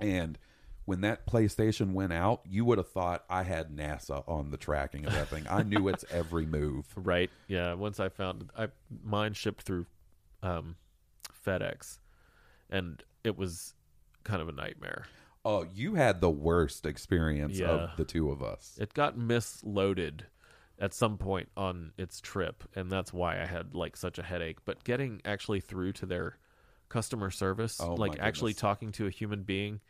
and when that PlayStation went out, you would have thought I had NASA on the tracking of that thing. I knew its every move. <laughs> Right. Yeah. Once I found I mine shipped through um, FedEx, and it was kind of a nightmare. Oh, you had the worst experience Yeah. of the two of us. It got misloaded at some point on its trip, and that's why I had like such a headache. But getting actually through to their customer service, Oh, like actually talking to a human being,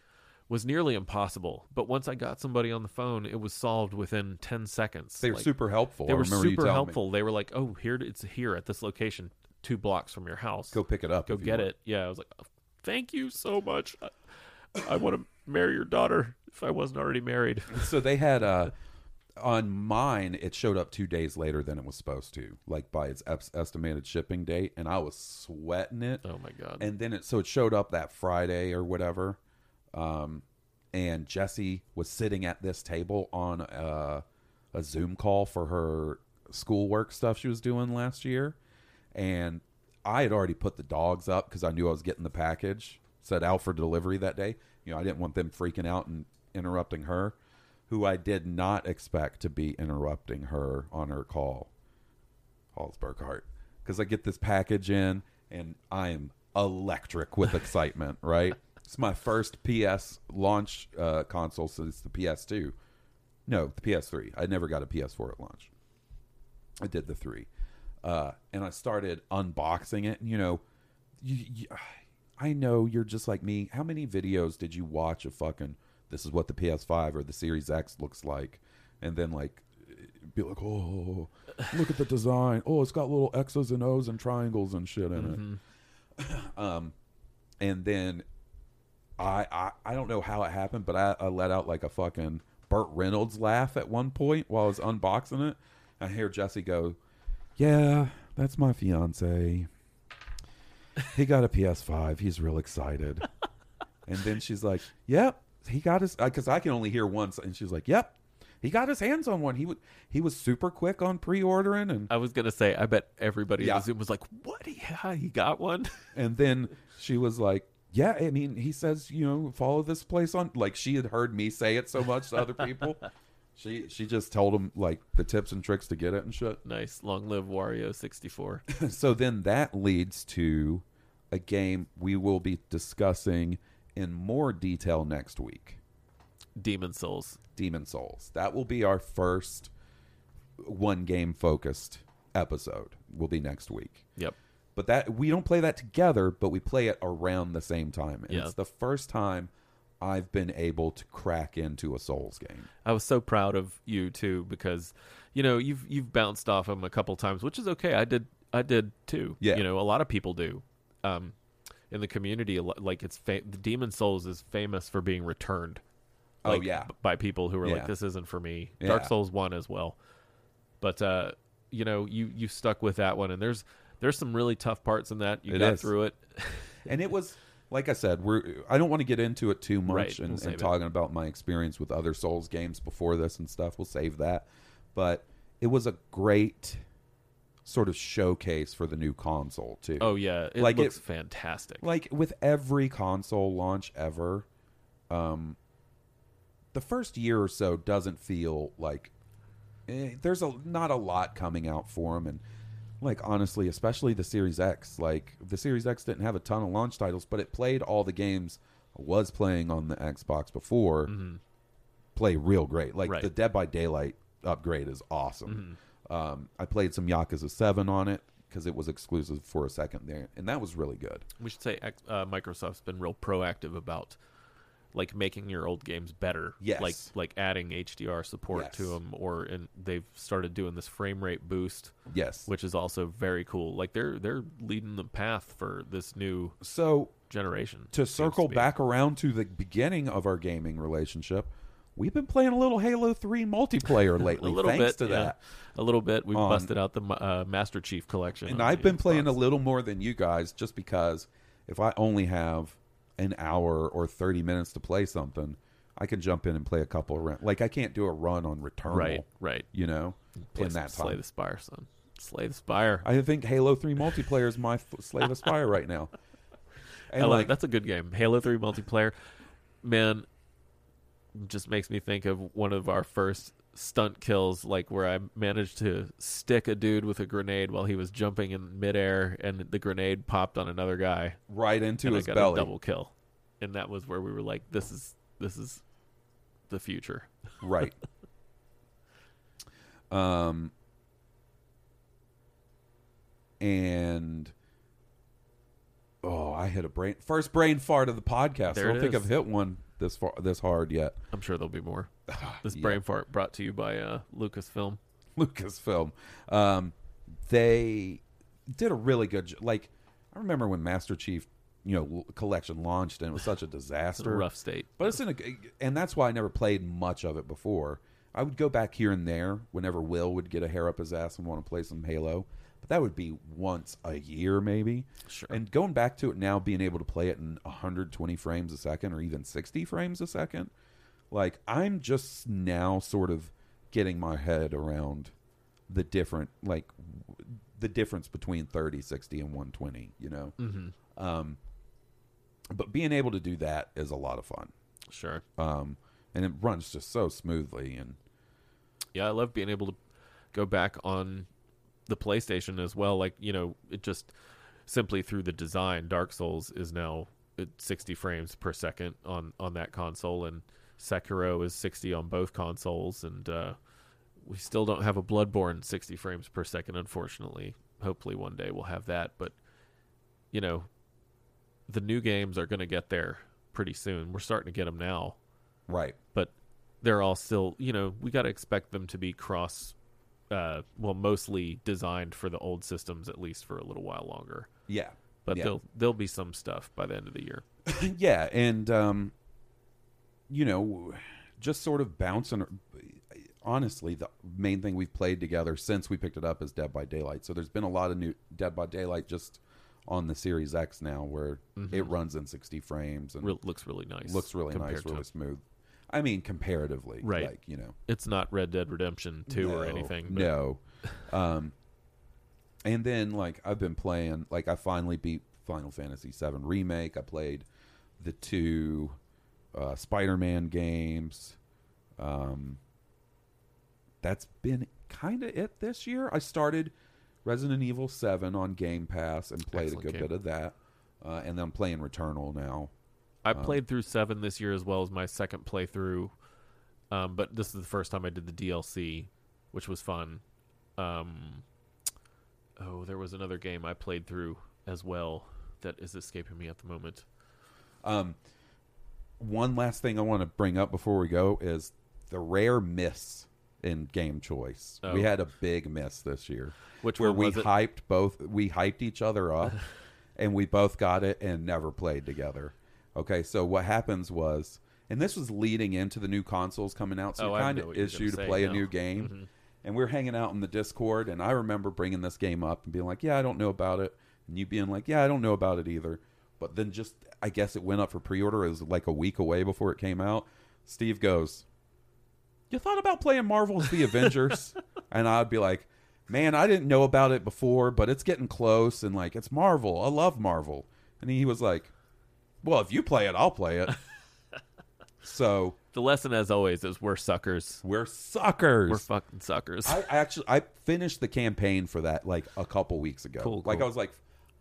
was nearly impossible. But once I got somebody on the phone, it was solved within ten seconds. They were Like, super helpful. They were super telling me. helpful. They were like, "Oh, here it's here at this location, two blocks from your house. Go pick it up. Go get it." Yeah, I was like, "Oh, "Thank you so much. I, I want to marry your daughter if I wasn't already married." <laughs> so they had uh on mine, it showed up two days later than it was supposed to, like by its es- estimated shipping date, and I was sweating it. Oh my god. And then it so it showed up that Friday or whatever, um, and Jesse was sitting at this table on a, a Zoom call for her schoolwork stuff she was doing last year, and I had already put the dogs up because I knew I was getting the package set out for delivery that day. You know, I didn't want them freaking out and interrupting her, who I did not expect to be interrupting her on her call. Halls Burkhart, because I get this package in and I am electric with <laughs> excitement. right, it's my first PS launch uh, console since the PS2. No, the PS3. I never got a PS4 at launch. I did the three, uh, and I started unboxing it. And you know, you, you, I know you're just like me. How many videos did you watch of fucking? This is what the PS5 or the Series X looks like, and then like be like, oh, look at the design. Oh, it's got little X's and O's and triangles and shit in it. um, and then I, I I don't know how it happened, but I, I let out like a fucking Burt Reynolds laugh at one point while I was unboxing it. I hear Jesse go, "Yeah, that's my fiance. He got a PS5. He's real excited." <laughs> and then she's like, "Yep, he got his." Uh, because I can only hear once, and she's like, "Yep." He got his hands on one. He would. He was super quick on pre-ordering, and I was gonna say, I bet everybody Yeah. in the Zoom was like, "What? Yeah, he got one." And then she was like, "Yeah, I mean, he says, you know, follow this place on." Like she had heard me say it so much to other people. <laughs> She she just told him like the tips and tricks to get it and shit. nice, long live Wario sixty four. <laughs> so then that leads to a game we will be discussing in more detail next week. Demon's Souls. Demon's Souls. That will be our first one game focused episode. Will be next week. Yep. But that we don't play that together, but we play it around the same time. And Yeah. it's the first time I've been able to crack into a Souls game. I was so proud of you too because you know you've you've bounced off him a couple times, which is okay. I did I did too. Yeah. you know a lot of people do. Um, in the community, like it's fa- the Demon's Souls is famous for being returned. Oh, yeah. b- by people who are Yeah. like this isn't for me. Yeah. Dark Souls one as well, but uh, you know you you stuck with that one, and there's there's some really tough parts in that. You It got is. through it. <laughs> and it was like I said, we're I don't want to get into it too much Right, and, we'll and talking about my experience with other Souls games before this and stuff. We'll save that. But it was a great sort of showcase for the new console too. Oh yeah, it Like, it- looks fantastic. like with every console launch ever, um, the first year or so doesn't feel like eh, there's a not a lot coming out for them, and like honestly, especially the Series X. Like the Series X didn't have a ton of launch titles, but it played all the games I was playing on the Xbox before. Play real great. Like Right. the Dead by Daylight upgrade is awesome. Um, I played some Yakuza Seven on it because it was exclusive for a second there, and that was really good. we should say uh, Microsoft's been real proactive about like making your old games better. Yes. like like adding HDR support to them, or and they've started doing this frame rate boost, Yes. which is also very cool. Like they're they're leading the path for this new So generation. to circle be. back around to the beginning of our gaming relationship, we've been playing a little Halo Three multiplayer <laughs> lately. a little thanks bit to yeah. that, a little bit. We've busted out the uh, Master Chief collection, and I've been playing a little more than you guys, just because if I only have an hour or thirty minutes to play something, I can jump in and play a couple of rounds. Like I can't do a run on Returnal, Right, right. You know, Play in that Slay time. the Spire, son. Slay the Spire. I think Halo Three multiplayer is my f- Slay the Spire right now. <laughs> And like, That's a good game. Halo 3 multiplayer. Man, just makes me think of one of our first stunt kills, like where I managed to stick a dude with a grenade while he was jumping in midair, and the grenade popped on another guy, right into and I his got belly. a double kill. And that was where we were like, "This is this is the future." Right. <laughs> um and oh, I hit a brain first brain fart of the podcast. There I don't think is. I've hit one this far this hard yet. I'm sure there'll be more. <laughs> This brain fart brought to you by uh, Lucasfilm. Lucasfilm. Um they did a really good jo- like I remember when Master Chief, you know, collection launched and it was such a <laughs> It's a disaster. rough state. But it's in a, and that's why I never played much of it before. I would go back here and there whenever Will would get a hair up his ass and want to play some Halo, but that would be once a year maybe. Sure. And going back to it now, being able to play it in 120 frames a second or even 60 frames a second, like I'm just now sort of getting my head around the different like w- the difference between 30, 60, and 120. You know. Mm-hmm. Um, but being able to do that is a lot of fun. Sure. Um, and it runs just so smoothly and Yeah, I love being able to go back on the PlayStation as well. Like, you know, it just simply through the design, Dark Souls is now at 60 frames per second on on that console, and Sekiro is 60 on both consoles, and uh, we still don't have a Bloodborne 60 frames per second, unfortunately. Hopefully, one day we'll have that, but you know, the new games are going to get there pretty soon. We're starting to get them now right. but they're all still you know we got to expect them to be cross uh well mostly designed for the old systems at least for a little while longer Yeah. but Yeah. there'll there'll be some stuff by the end of the year <laughs> yeah, and um, you know, just sort of bouncing. Honestly, the main thing we've played together since we picked it up is Dead by Daylight. So there's been a lot of new Dead by Daylight just on the Series X now, where it runs in 60 frames and Real, looks really nice looks really nice, to- really smooth. I mean, comparatively, Right. Like you know, it's not red dead redemption 2 or anything but No. um, and then like I've been playing, like I finally beat Final Fantasy VII remake. I played the two uh, Spider-Man games. Um, that's been kind of it this year. I started Resident Evil Seven on Game Pass and played Excellent a good game. bit of that, uh, and then I'm playing Returnal now. i played through 7 this year as well as my second playthrough um but this is the first time i did the dlc which was fun um oh there was another game i played through as well that is escaping me at the moment Um, one last thing I want to bring up before we go is the rare miss in game choice. Oh. We had a big miss this year, Which where we hyped both. We hyped each other up, <laughs> and we both got it and never played together. Okay, so what happens was, and this was leading into the new consoles coming out, so Oh, kind of issue to play a new game. Mhm. And we are hanging out in the Discord, and I remember bringing this game up and being like, "Yeah, I don't know about it," and you being like, "Yeah, I don't know about it either." But then just, I guess it went up for pre-order. It was like a week away before it came out. Steve goes, "You thought about playing Marvel's The Avengers?" <laughs> and I'd be like, "Man, I didn't know about it before, but it's getting close, and like, it's Marvel. I love Marvel." And he was like, "Well, if you play it, I'll play it." <laughs> so The lesson, as always, is we're suckers. we're suckers. We're fucking suckers. I I actually I finished the campaign for that like a couple weeks ago. Cool, Like. I was like,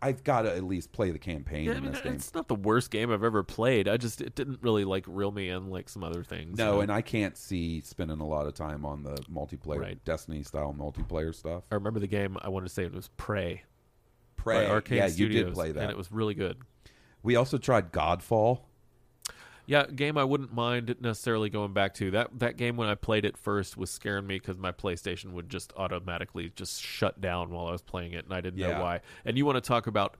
I've got to at least play the campaign Yeah, I in mean, this game. it's not the worst game I've ever played. I just it didn't really like reel me in like some other things. No, and I can't see spending a lot of time on the multiplayer, Right. Destiny style multiplayer stuff. I remember the game. I wanted to say it was Prey. Prey, by Arcane yeah, Studios, you did play that. and it was really good. we also tried Godfall. Yeah, game I wouldn't mind necessarily going back to. That that game when I played it first was scaring me because my PlayStation would just automatically just shut down while I was playing it, and I didn't Yeah. know why. And you want to talk about?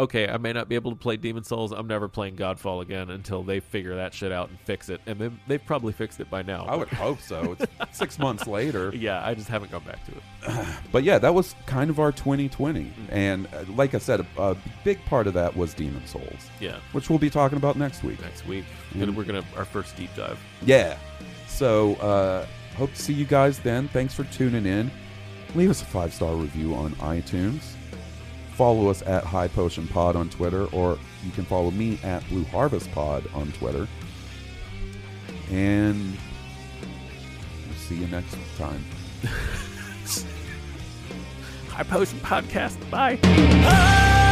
Okay, I may not be able to play Demon's Souls. I'm never playing Godfall again until they figure that shit out and fix it. And then they've probably fixed it by now. I would hope so. It's <laughs> six months later. yeah, I just haven't gone back to it. <clears throat> But yeah, that was kind of our 2020. Mm-hmm. And uh, like I said, a, a big part of that was Demon's Souls, Yeah, which we'll be talking about next week. next week Mm. Gonna- we're gonna our first deep dive. Yeah. So, uh, hope to see you guys then. Thanks for tuning in. Leave us a five star review on iTunes. Follow us at High Potion Pod on Twitter, or you can follow me at Blue Harvest Pod on Twitter. And we'll see you next time. <laughs> High Potion Podcast. Bye. Ah!